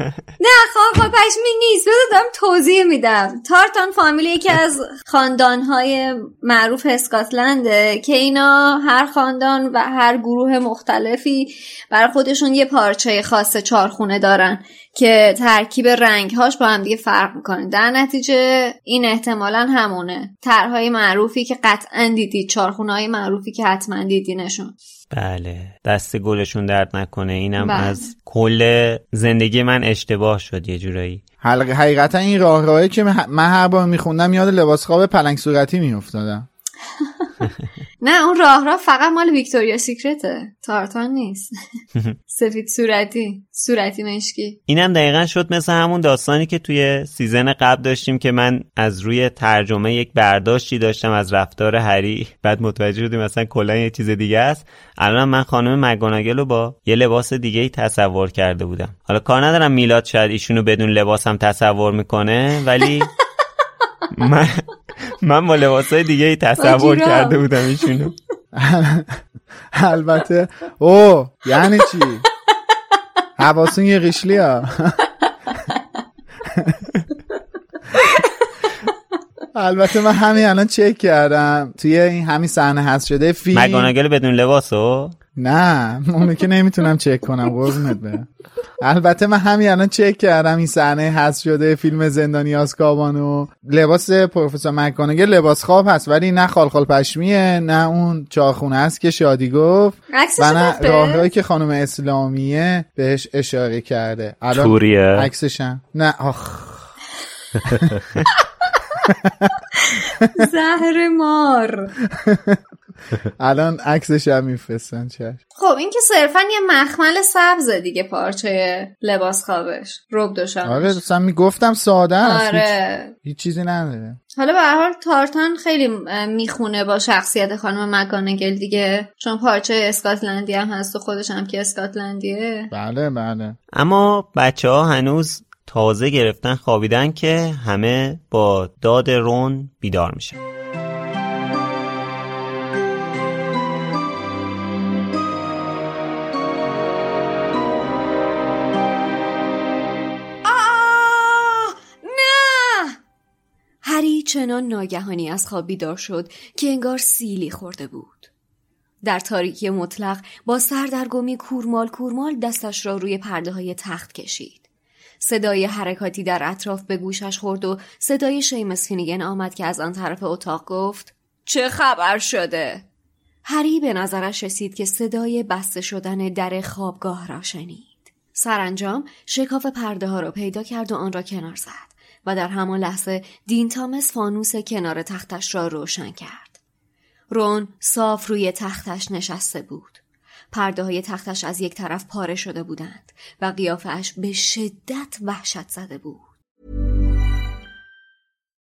نه خال پشمی نیست. دارم توضیح میدم. تارتان فامیلی یکی از خاندانهای معروف اسکاتلنده که اینا هر خاندان و هر گروه مختلفی برای خودشون یه پارچه خاص چارخونه دارن که ترکیب رنگهاش با هم دیگه فرق می‌کنه. در نتیجه این احتمالا همونه. طرحهای معروفی که قطعا دیدید چارخونه های معروفی که حتما دیدینشون. بله. دست گلشون درد نکنه. اینم بله. از کل زندگی من اشتباه شد یه جورایی. حلقه حقیقتا این راه راهی که من هر بار میخوندم یاد لباس خواب پلنگ صورتی میافتادم. نه اون راه راه فقط مال ویکتوریا سیکرته. تارتان نیست. سفید صورتی صورتی مشکی. اینم دقیقا شد مثل همون داستانی که توی season قبل داشتیم که من از روی ترجمه یک برداشتی داشتم از رفتار هری. بعد متوجه شدیم مثلا کلا یه چیز دیگه است. الان من خانم مگوناگل رو با یه لباس دیگه ای تصور کرده بودم. حالا کار ندارم میلاد شاید ایشونو بدون لباسم تصور می‌کنه ولی من من با لباسای دیگه ای تصور کرده بودم ایشونو. البته او یعنی چی؟ حواسون یه قشلی ها. البته من همین الان چک کردم. توی این همین صحنه هست شده فیلم. مگوناگل بدون لباسو نه اونو که نمی‌تونم چک کنم قربونت برم. البته من همین الان چک کردم این صحنه هست شده فیلم زندانی آسکابانو لباس پروفسور مکانگل لباس خواب هست ولی نه خالخال پشمیه نه اون چاخونه است که شادی گفت. و نه راههایی که خانم اسلامیه بهش اشاره کرده. الان عکسشم نه آخ. زهر مار. الان عکسش هم میفرستن خب این که صرفا یه مخمل سبز دیگه پارچه لباس خوابش. روب دوشانش آره دوستان می‌گفتم ساده است. آره. هیچ چیزی نداره. حالا به حال تارتان خیلی می‌خونه با شخصیت خانم مکانگل دیگه. چون پارچه اسکاتلندی هم هست و خودش هم که اسکاتلندیه. بله بله. اما بچه ها هنوز تازه گرفتن خوابیدن که همه با داد رون بیدار میشن چنان ناگهانی از خواب بیدار شد که انگار سیلی خورده بود. در تاریکی مطلق با سردرگمی کورمال کورمال دستش را روی پرده های تخت کشید. صدای حرکاتی در اطراف به گوشش خورد و صدای شیمس فینیگن آمد که از آن طرف اتاق گفت چه خبر شده؟ هری به نظرش رسید که صدای بسته شدن در خوابگاه را شنید. سرانجام شکاف پرده ها را پیدا کرد و آن را کنار زد و در همان لحظه دین تامس فانوس کنار تختش را روشن کرد. رون صاف روی تختش نشسته بود. پرده های تختش از یک طرف پاره شده بودند و قیافش به شدت وحشت زده بود.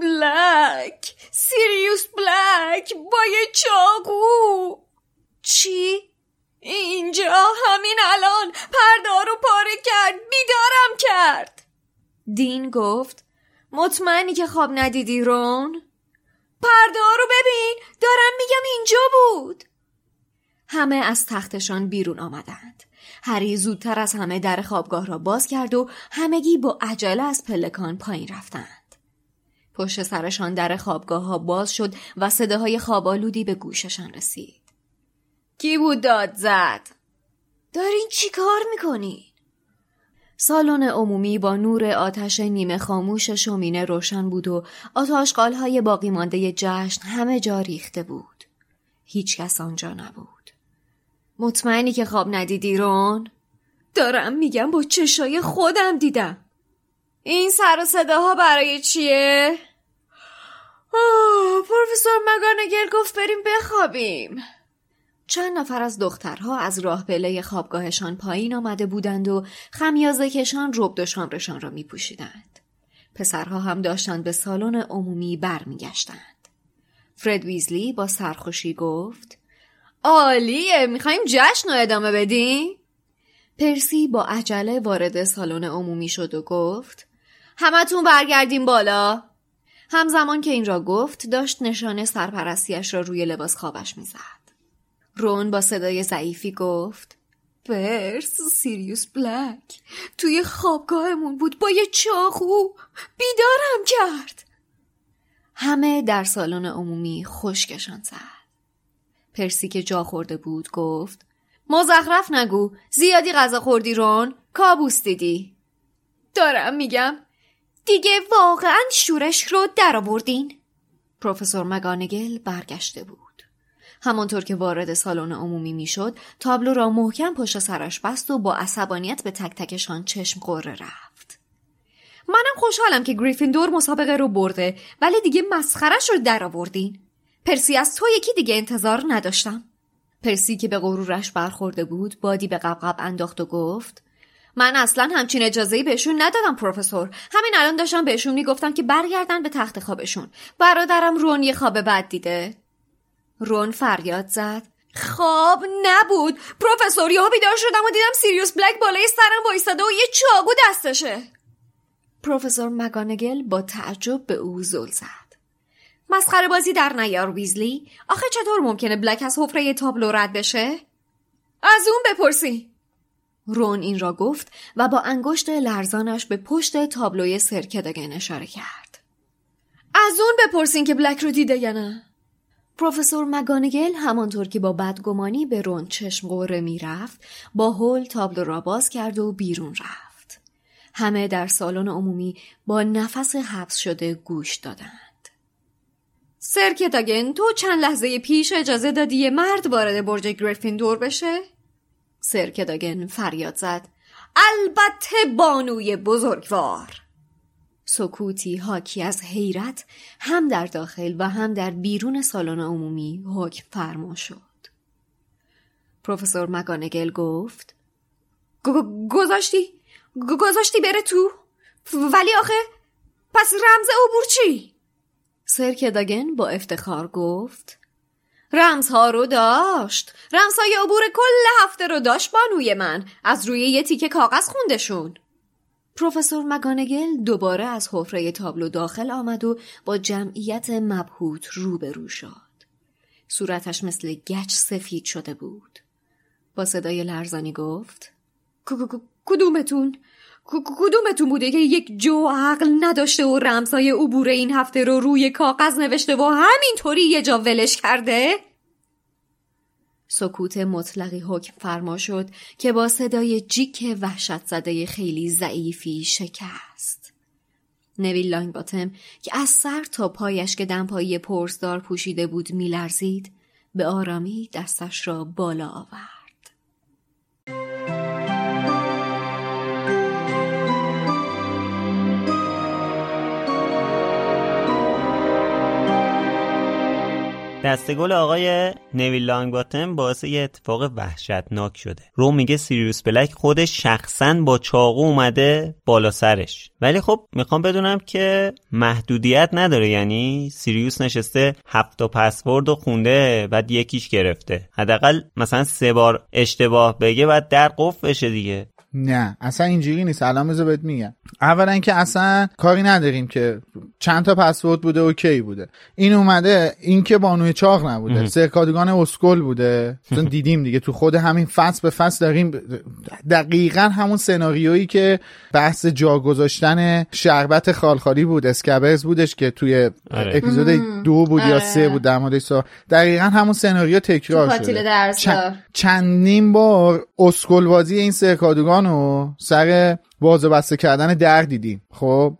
بلک سیریوس بلک با یه چاقو چی؟ اینجا همین الان. پرده رو پاره کرد. بیدارم کرد. دین گفت مطمئنی که خواب ندیدی رون؟ پرده رو ببین. دارم میگم اینجا بود. همه از تختشان بیرون آمدند. هری زودتر از همه در خوابگاه را باز کرد و همگی با عجله از پلکان پایین رفتند. پشت سرشان در خوابگاه ها باز شد و صداهای خوابالودی به گوششان رسید. کی بود داد زد؟ دارین چی کار می‌کنین؟ سالن عمومی با نور آتش نیمه خاموش شومینه روشن بود و آتاشقال های باقی مانده جشن همه جا ریخته بود. هیچ کس آنجا نبود. مطمئنی که خواب ندیدی رون؟ دارم میگم با چشای خودم دیدم این سر و صداها برای چیه؟ آه پروفسور مگانگل گفت بریم بخوابیم چند نفر از دخترها از راه پله خوابگاهشان پایین آمده بودند و خمیازه کشان رب و شامرشان را می پوشیدند. پسرها هم داشتند به سالن عمومی برمیگشتند. فرد ویزلی با سرخوشی گفت عالیه می‌خوایم جشن رو ادامه بدیم؟ پرسی با عجله وارد سالن عمومی شد و گفت همتون برگردیم بالا همزمان که این را گفت داشت نشانه سرپرستیش را روی لباس خوابش می‌زد. رون با صدای ضعیفی گفت برس سیریوس بلک توی خوابگاهمون بود با یه چاقو بیدارم کرد. همه در سالن عمومی خشکشان زد. پرسی که جا خورده بود گفت مزخرف نگو زیادی غذا خوردی رون کابوس دیدی. دارم میگم دیگه واقعا شورش رو درآوردین پروفسور مگانگل برگشته بود. همانطور که وارد سالن عمومی می‌شد تابلو را محکم پشت سرش بست و با عصبانیت به تک تکشان چشم قره رفت. منم خوشحالم که گریفیندور مسابقه رو برده ولی دیگه مسخرش رو درآوردین پرسی از تو یکی دیگه انتظار نداشتم. پرسی که به غرورش برخورده بود بادی به قبقب انداخت و گفت من اصلا همچین اجازه بهشون ندادم پروفسور. همین الان داشتم بهشون می‌گفتم که برگردن به تخت خوابشون. برادرم رون یه خواب بد دیده. رون فریاد زد. خواب نبود. پروفسور یهو بیدار شدم و دیدم سیریوس بلک بالای سرم وایستاده و یه چاقو دستشه. پروفسور مگانگل با تعجب به او زل زد. مسخره بازی در نیار ویزلی. آخه چطور ممکنه بلک از حفره تابلو رد بشه؟ از اون بپرسی. رون این را گفت و با انگشت لرزانش به پشت تابلوی سرکدگن اشاره کرد. از اون بپرسین که بلک رو دیده یا نه. پروفسور مگانگل همانطور که با بدگمانی به رون چشم قوره می‌رفت با هول تابلو را باز کرد و بیرون رفت. همه در سالن عمومی با نفس حبس شده گوش دادند. سرکتاگن تو چند لحظه پیش اجازه دادی یه مرد وارد برج گریفیندور بشه؟ سرکداگن فریاد زد. البته بانوی بزرگوار. سکوتی حاکی از حیرت هم در داخل و هم در بیرون سالن عمومی حکم فرما شد. پروفسور مگانگل گفت گذاشتی؟ گذاشتی بره تو؟ ولی آخه پس رمز عبور چی؟ سرکداگن با افتخار گفت رمزها رو داشت رمزهای عبور کل هفته رو داشت بانوی من از روی یه تیکه کاغذ خوندشون پروفسور مگانگل دوباره از حفره تابلو داخل آمد و با جمعیت مبهوت روبرو شد. صورتش مثل گچ سفید شده بود. با صدای لرزانی گفت کدومتون؟ کدومتون بوده که یک جو عقل نداشته و رمزای عبور این هفته رو روی کاغذ نوشته و همینطوری یه جا ولش کرده؟ سکوت مطلقی حکم فرما شد که با صدای جیک وحشت زده خیلی ضعیفی شکست. نویل لانگ باتم که از سر تا پایش که دمپایی پرسدار پوشیده بود میلرزید به آرامی دستش را بالا آورد. دستگل آقای نویل لانگ باتم باعث یه اتفاق وحشتناک شده. رو میگه سیریوس بلک خودش شخصا با چاقو اومده بالا سرش. ولی خب می‌خوام بدونم که محدودیت نداره. یعنی سیریوس نشسته هفت پسورد و خونده بعد یکیش گرفته. حداقل مثلا سه بار اشتباه بگه بعد در قفل بشه دیگه. نه اصلا اینجوری نیست. الان بذار بهت میگم. اولا که اصلا کاری نداریم که چند تا پسورد بوده اوکی بوده. این اومده این که بانوی چاق نبوده. سرکادگان اسکل بوده. چون دیدیم دیگه. تو خود همین فصل به فصل داریم دقیقا همون سناریویی که بحث جا گذاشتن شربت خالخالی بود. اسکبرز بودش که توی آره. اپیزود دو بود یا سه آره. بود در موردش دقیقا همون سناریو تکرار شده. چندین بار اسکل بازی این سرکادگان رو سر باز بسته کردن در دیدیم. خب؟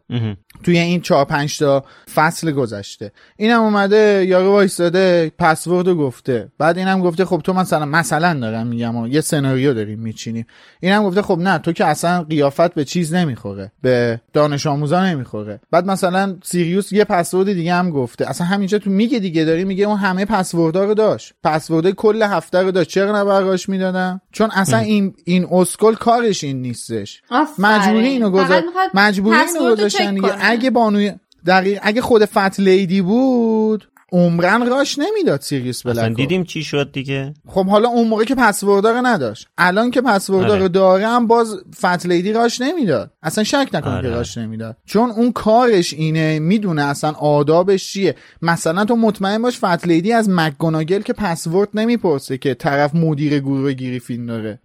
توی این چهار پنج تا فصل گذشته. اینم اومده یارو وایستاده پسورد گفته. بعد اینم گفته خب تو مثلا مثلا دارم میگم یه سناریو داریم میچینیم. اینم گفته خب نه تو که اصلا قیافت به چیز نمی‌خوره. به دانش آموزا نمی‌خوره. بعد مثلا سیریوس یه پسورد دیگه هم گفته. اصلا همینجا تو میگه دیگه داری میگه اون همه پسوردها رو داشت. پسورد کل هفته رو داشت. چرا نبرگاش می‌دادم چون اصلا این این اسکل کارش این نیستش. مجبوری اینو گذاشت مجبوری اینو گذاشتن اگه بانوی دقیق اگه خود Fat Lady بود عمرن راش نمی‌داد سیریوس بلک اصلا دیدیم چی شد دیگه؟ خب حالا اون موقع که پسورد نداشت. الان که پسورد آره. داره هم باز Fat Lady راش نمی‌داد. اصلا شک نکن آره. که راش نمی‌داد. چون اون کارش اینه می‌دونه اصلا آدابش چیه. مثلا تو مطمئن باش Fat Lady از مکگوناگل که پسورد نمی‌پرسه که طرف مدیر گروه گریفیندوره.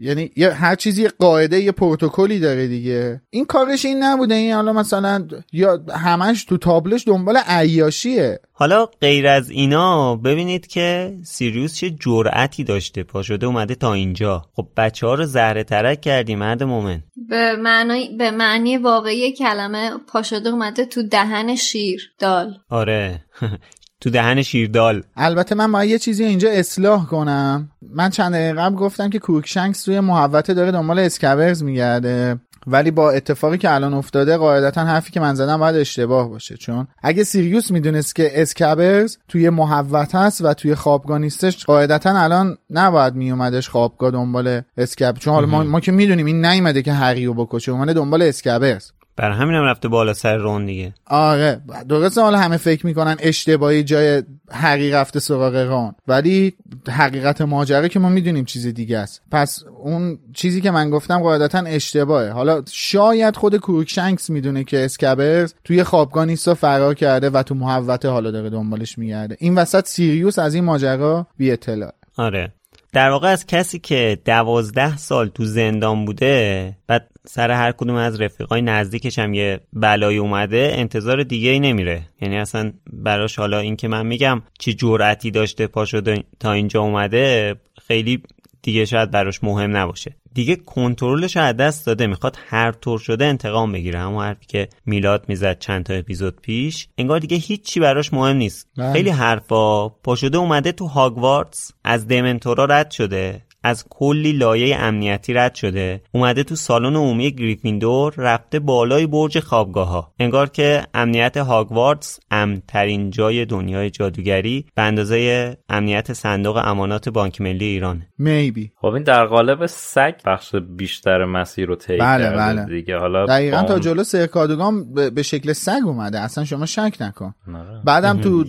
یعنی هر چیزی یه قاعده یه پروتکلی داره دیگه. این کارش این نبوده. این حالا مثلا یا همش تو تابلش دنبال عیاشیه. حالا غیر از اینا ببینید که سیریوس چه جرأتی داشته. پا شده اومده تا اینجا. خب بچه ها رو زهره ترک کردی مرد مومن. به معنی به معنی واقعی کلمه پا شده اومده تو دهن شیر دال. آره. تو دهن شیردال البته من باید یه چیزی اینجا اصلاح کنم. من چند دقیقه قبل گفتم که کروکشنکس توی محوطه داره دنبال اسکابرز میگرده. ولی با اتفاقی که الان افتاده قاعدتا حرفی که من زدم باید اشتباه باشه. چون اگه سیریوس می‌دونست که اسکابرز توی محوطه هست و توی خوابگاه نیستش قاعدتا الان نباید میومدش خوابگاه دنبال اسکابرز. چون حالا ما, ما که می‌دونیم این نیومده که هری رو بکشه اومده دنبال اسکابرز. بر همین هم رفته بالا سر رون دیگه. آره درسته حالا همه فکر می‌کنن اشتباهی جای هری رفته سراغ رون. ولی حقیقت ماجرا که ما می‌دونیم چیز دیگه است. پس اون چیزی که من گفتم قاعدتا اشتباهه. حالا شاید خود کروکشنکس می‌دونه که اسکابرز توی خوابگاه نیست و فرار کرده و تو محوطه حالا داره دنبالش میگرده. این وسط سیریوس از این ماجرا بی اطلاع. آره. در واقع از کسی که دوازده سال تو زندان بوده بعد سر هر کدوم از رفیقای نزدیکش هم یه بلایی اومده انتظار دیگه ای نمیره. یعنی اصلا براش حالا این که من میگم چه جرأتی داشته پا شده تا اینجا اومده خیلی دیگه شاید براش مهم نباشه. دیگه کنترلش از دست داده می‌خواد هر طور شده انتقام بگیره. اما حرفی که میلاد می‌زد چند تا اپیزود پیش انگار دیگه هیچی براش مهم نیست. بله. خیلی حرفا پا شده اومده تو هاگوارتس از دمنتورا رد شده. از کلی لایه امنیتی رد شده اومده تو سالن عمومی گریفیندور رفته بالای برج خوابگاه ها انگار که امنیت هاگوارتس امترین جای دنیای جادوگری به اندازه امنیت صندوق امانات بانک ملی ایران. میبی خب این در قالب سگ بخش بیشتر مسیر رو طی بله بله. دیگه. حالا دقیقا تا جلو سرکادوگان به شکل سگ اومده. اصلا شما شک نکن. آره. بعدم تو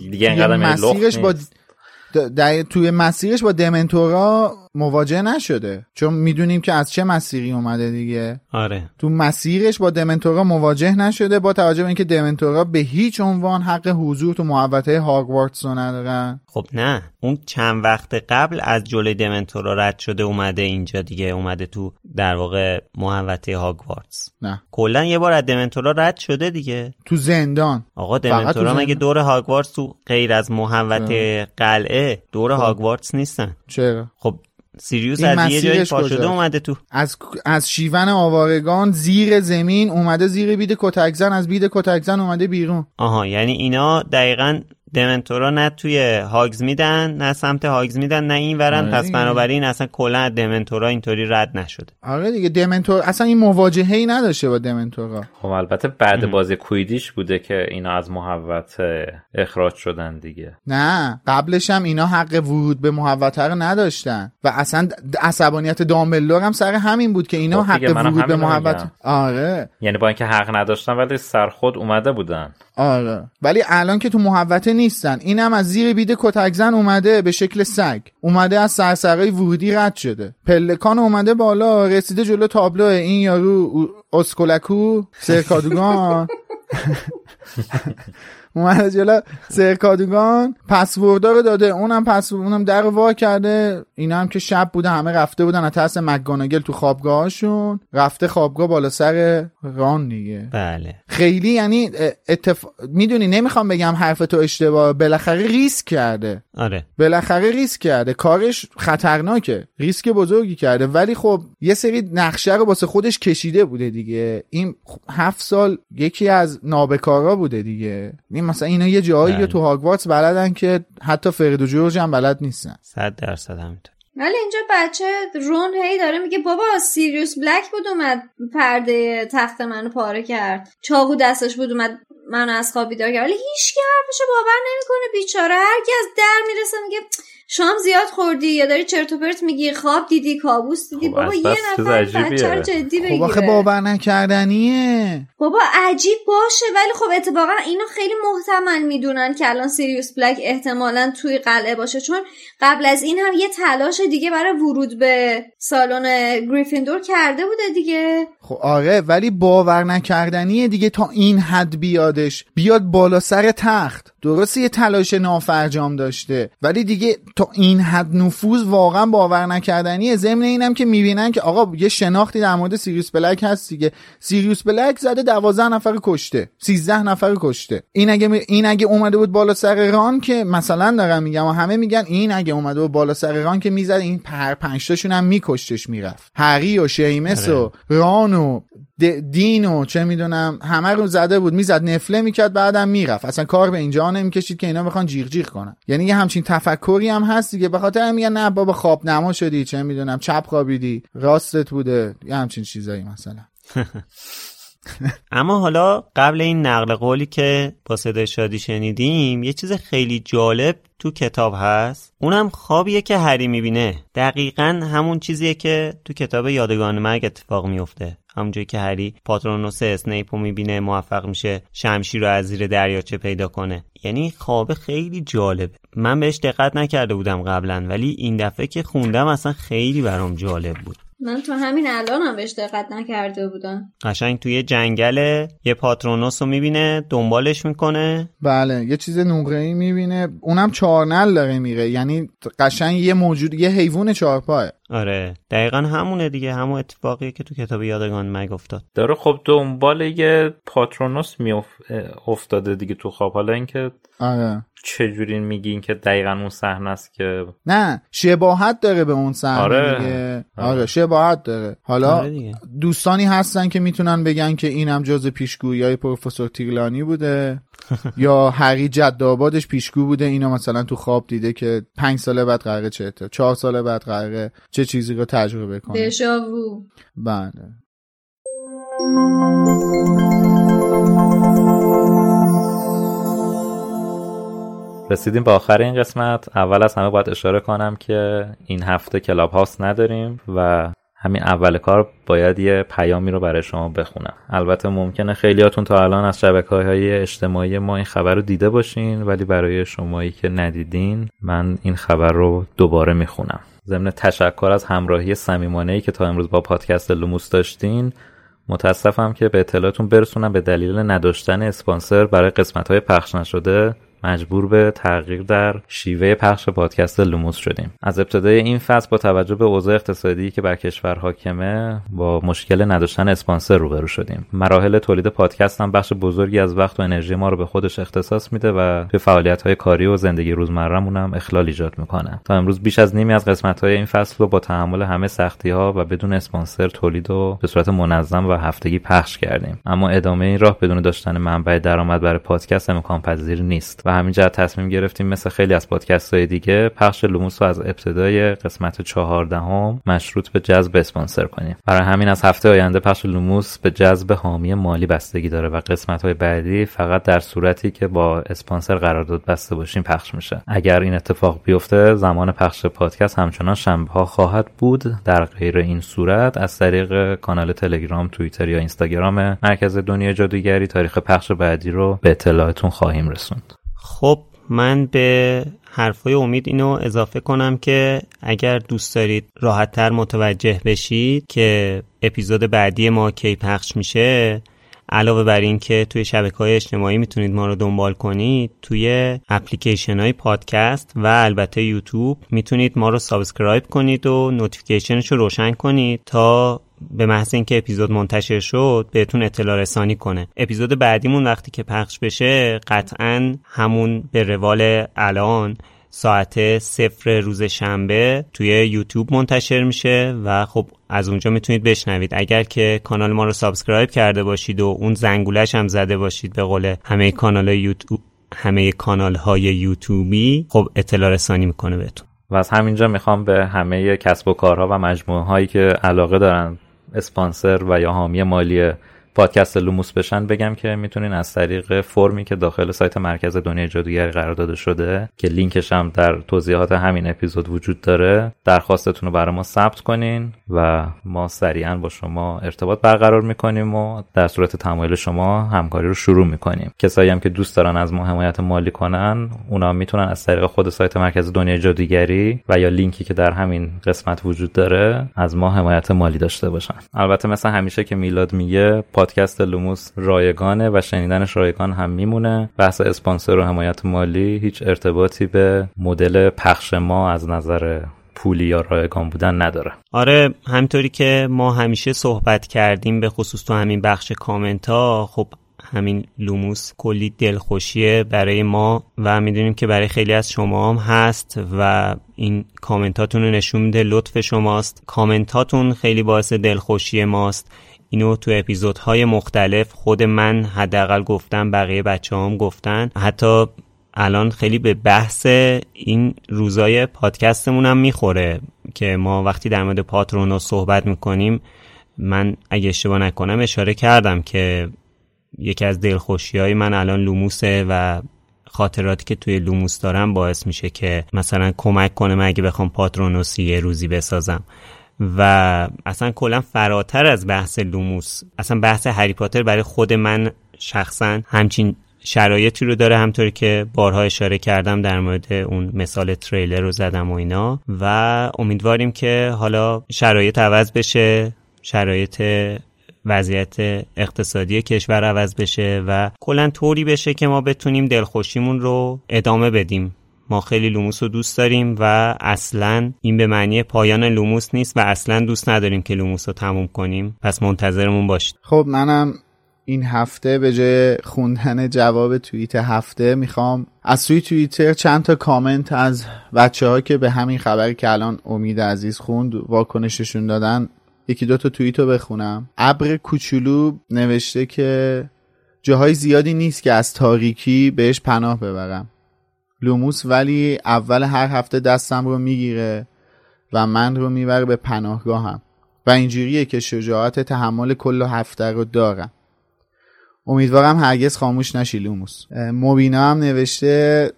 مسیرش با توی مسیرش با دمنتورا مواجه نشده. چون می‌دونیم که از چه مسیری اومده دیگه. آره. تو مسیرش با دمنتورا مواجه نشده با توجه به اینکه دمنتورا به هیچ عنوان حق حضور تو محوطه هاگوارتس رو ندارن. خب نه. اون چند وقت قبل از جلوی دمنتورا رد شده اومده اینجا دیگه اومده تو در واقع محوطه هاگوارتس. نه. کلا یه بار از دمنتورا رد شده دیگه. تو زندان. آقا دمنتورا مگه دور هاگوارتس تو غیر از محوطه قلعه دور هاگوارتس نیستن؟ چرا؟ خب سیریوس از یه جایی پاشده اومده تو. از از شیون آوارگان زیر زمین اومده زیر بید کتکزن از بید کتکزن اومده بیرون. آها یعنی اینا دقیقا دمنتورا نه توی هاگز میدن نه سمت هاگز میدن نه این ورن. آره پس بنابراین اصلا کلا دمنتورا اینطوری رد نشده. آره دیگه دمنتور اصلا این مواجهه ای نداشته با دمنتورا. خب البته بعد بازی کویدیچ بوده که اینا از محوطه اخراج شدن دیگه. نه قبلش هم اینا حق ورود به محوطه رو نداشتن. و اصلا عصبانیت دامبلدور هم سر همین بود که اینا خب حق ورود به محوطه. آره. یعنی با اینکه حق نداشتن ولی سر خود اومده بودن. آره. ولی الان که تو محوطه نیستن اینم از زیر بید کتکزن اومده به شکل سگ. اومده از سرسرای ورودی رد شده. پلکان اومده بالا رسیده جلو تابلو. این یارو اسکولکو سرکادوگان. اومده جلو سرکادوگان پسوردا رو داده. اونم پس اونم در وا کرده. اینا هم که شب بوده همه رفته بودن. از ترس مکگاناگل تو خوابگاهشون. رفته خوابگاه بالا سر ران دیگه. بله. خیلی یعنی اتف... می‌دونی نمی‌خوام بگم حرف تو اشتباه. بالاخره ریسک کرده. آره. بالاخره ریسک کرده. کارش خطرناکه. ریسک بزرگی کرده. ولی خب یه سری نقشه رو واسه خودش کشیده بوده دیگه. این هفت سال یکی از نابکارا بوده دیگه. این مثلا اینا یه جایی بله. تو هاگوارتس بلدن که حتی فرید و جورج هم بلد نیستن. صد درصد همینطور. ولی اینجا بچه رون هی داره میگه بابا سیریوس بلک بود اومد پرده تخت منو پاره کرد. چاقو دستش بود اومد منو از خواب بیدار کرد. ولی هیچ که حرفشو باور نمی‌کنه بیچاره. هر کی از در می‌رسه میگه شام زیاد خوردی یا داری چرت و پرت میگی؟ خواب دیدی کابوس دیدی؟ خب بابا یه نفر بچه جدی بگیره خب آخه باور نکردنیه. بابا عجیب باشه ولی خب اتفاقا اینو خیلی محتمل می‌دونن که الان سیریوس بلک احتمالا توی قلعه باشه چون قبل از این هم یه تلاش دیگه برای ورود به سالن گریفیندور کرده بوده دیگه. خب آره ولی باور نکردنیه دیگه تا این حد بیادش. بیاد بالا سر تخت. درسته یه تلاش نافرجام داشته ولی دیگه تا این حد نفوذ واقعا باور نکردنیه. ضمن اینم که می‌بینن که آقا یه شناختی در مورد سیریوس بلک هست دیگه. سیریوس بلک زده دوازده نفر کشته سیزده نفر کشته. این اگه این اگه اومده بود بالا سر ران که مثلا دارم میگم و همه میگن این اگه اومده بود بالا سر ران که می‌زد این پر پنجتاشون هم میکشتش می‌رفت. هری و شیمس و آره. ران و دین و چه می‌دونم همه رو زده بود می‌زد نفله می‌کرد بعدم می‌رفت. اصلا کار به اینجا نمی‌کشید که اینا بخوان جیغ جیغ کنن. یعنی یه همچین تفکری هم هست دیگه. به خاطر میگن نه بابا خواب نما شدی چه می‌دونم چپ خوابیدی راستت بوده. یه همچین چیزایی مثلا. اما حالا قبل این نقل قولی که با صدای شادی شنیدیم یه چیز خیلی جالب تو کتاب هست. اونم خوابیه که هری می‌بینه. دقیقا همون چیزیه که تو کتاب یادگان مرگ اتفاق میفته همونجایی که هری پاترونوس اسنیپ رو می‌بینه موفق میشه شمشیر رو از زیر دریاچه پیدا کنه. یعنی خواب خیلی جالبه من بهش دقت نکرده بودم قبلا ولی این دفعه که خوندم اصلا خیلی برام جالب بود. من تو همین الان هم بهش دقت نکرده بودم. قشنگ توی جنگل یه پاترونوس رو می‌بینه دنبالش می‌کنه. بله یه چیز نقره ای می‌بینه. اونم چارنل داره میره. یعنی قشنگ یه موجود یه حیوان چارپاه آره دقیقا همونه دیگه. همون اتفاقیه که تو کتاب یادگان مگ افتاد. داره خب دنبال یه پاترونوس می افتاده دیگه تو خواب. حالا اینکه آره. چجوری میگین که دقیقا اون صحنه است که نه شباهت داره به اون صحنه آره. دیگه. آره. آره شباهت داره. حالا آره دوستانی هستن که می‌تونن بگن که اینم جز پیشگویی های پروفسور تیرلانی بوده یا هری جد آبادش پیشگو بوده. اینو مثلا تو خواب دیده که پنج ساله بعد قراره چه چهار ساله بعد قراره چه چیزی رو تجربه کنه. دشاوو بله. رسیدیم به آخر این قسمت. اول از همه باید اشاره کنم که این هفته کلاب هاوس نداریم و همین اول کار باید یه پیامی رو برای شما بخونم. البته ممکنه خیلیاتون تا الان از شبکه های اجتماعی ما این خبر رو دیده باشین ولی برای شمایی که ندیدین من این خبر رو دوباره می‌خونم. ضمن تشکر از همراهی صمیمانه ای که تا امروز با پادکست لوموس داشتین متاسفم که به اطلاعتون برسونم به دلیل نداشتن اسپانسر برای قسمت های پخش نشده. مجبور به تغییر در شیوه پخش پادکست لوموس شدیم. از ابتدای این فصل با توجه به اوضاع اقتصادی که بر کشور حاکمه با مشکل نداشتن اسپانسر روبرو شدیم. مراحل تولید پادکست هم بخش بزرگی از وقت و انرژی ما رو به خودش اختصاص میده و به فعالیت های کاری و زندگی روزمرهمون هم اخلال ایجاد می‌کنه. تا امروز بیش از نیمی از قسمت های این فصل رو با تحمل همه سختی ها و بدون اسپانسر تولید و به صورت منظم و هفتگی پخش کردیم. اما ادامه این راه بدون داشتن منبع درآمد برای پادکست امکان پذیر نیست. به همین جهت تصمیم گرفتیم مثل خیلی از پادکست های دیگه پخش لوموس رو از ابتدای قسمت چهاردهم مشروط به جذب اسپانسر کنیم. برای همین از هفته آینده پخش لوموس به جذب حامی مالی بستگی داره و قسمت های بعدی فقط در صورتی که با اسپانسر قرارداد بسته باشیم پخش میشه. اگر این اتفاق بیفته زمان پخش پادکست همچنان شنبه ها خواهد بود. در غیر این صورت از طریق کانال تلگرام توییتر یا اینستاگرام مرکز دنیا جادوگری تاریخ پخش بعدی رو به اطلاعتون خواهیم رسوند. خب من به حرفای امید اینو اضافه کنم که اگر دوست دارید راحتتر متوجه بشید که اپیزود بعدی ما کی پخش میشه علاوه بر این که توی شبکه های اجتماعی می‌تونید ما رو دنبال کنید توی اپلیکیشن های پادکست و البته یوتیوب می‌تونید ما رو subscribe کنید و notification ش رو روشن کنید تا به محض اینکه اپیزود منتشر شد بهتون اطلاع رسانی کنه. اپیزود بعدیمون وقتی که پخش بشه قطعا همون به روال الان ساعت صفر روز شنبه توی یوتیوب منتشر میشه و خب از اونجا می‌تونید بشنوید. اگر که کانال ما رو subscribe کرده باشید و اون زنگولش هم زده باشید به قول همه کانال یوتیوب همه کانال های یوتیوبی خب اطلاع رسانی می‌کنه بهتون. و از همینجا می‌خوام به همه کسب و کارها و مجموعه هایی که علاقه دارن اسپانسر و یا حامی مالی پادکست لوموس بشن بگم که می‌تونین از طریق فرمی که داخل سایت مرکز دنیای جادوگری قرار داده شده که لینکش هم در توضیحات همین اپیزود وجود داره درخواستتون رو برای ما ثبت کنین و ما سریعا با شما ارتباط برقرار می‌کنیم و در صورت تمایل شما همکاری رو شروع می‌کنیم. کسایی هم که دوست دارن از ما حمایت مالی کنن اونا می‌تونن از طریق خود سایت مرکز دنیای جادوگری و یا لینکی که در همین قسمت وجود داره از ما حمایت مالی داشته باشن. البته مثل همیشه که میلاد میگه پادکست لوموس رایگانه و شنیدنش رایگان هم میمونه. بحث اسپانسر و حمایت مالی هیچ ارتباطی به مدل پخش ما از نظر پولی یا رایگان بودن نداره. آره همینطوری که ما همیشه صحبت کردیم به خصوص تو همین بخش کامنت ها خب همین لوموس کلی دلخوشیه برای ما و می‌دونیم که برای خیلی از شما هم هست و این کامنتاتون رو نشون میده لطف شماست. کامنتاتون خیلی باعث دلخوشی ماست. اینو تو اپیزودهای مختلف خود من حداقل گفتم بقیه بچه هم گفتن. حتی الان خیلی به بحث این روزای پادکستمون هم می‌خوره که ما وقتی در مورد پاترونا صحبت می‌کنیم من اگه اشتباه نکنم اشاره کردم که یکی از دلخوشی های من الان لوموسه و خاطراتی که توی لوموس دارم باعث میشه که مثلا کمک کنه من اگه بخوام پاترونوسی یه روزی بسازم. و اصلا کلا فراتر از بحث لوموس اصلا بحث هری پاتر برای خود من شخصا همچین شرایطی رو داره همطوری که بارها اشاره کردم در مورد اون مثال تریلر رو زدم و اینا. و امیدواریم که حالا شرایط عوض بشه شرایط وضعیت اقتصادی کشور عوض بشه و کلا طوری بشه که ما بتونیم دلخوشیمون رو ادامه بدیم. ما خیلی لوموس رو دوست داریم و اصلا این به معنی پایان لوموس نیست و اصلا دوست نداریم که لوموس رو تموم کنیم. پس منتظرمون باشید. خب منم این هفته به جای خوندن جواب توییت هفته می‌خوام از توی توییتر چند تا کامنت از بچه ها که به همین خبری که الان امید عزیز خوند واکنششون دادن یکی دو تا توییت بخونم. ابر کوچولو نوشته که جاهای زیادی نیست که از تاریکی بهش پناه ببرم. لوموس ولی اول هر هفته دستم رو می‌گیره و من رو می‌بره به پناهگاهم. و اینجوریه که شجاعت تحمل کل هفته رو دارم. امیدوارم هرگز خاموش نشی لوموس. مبینا هم نوشته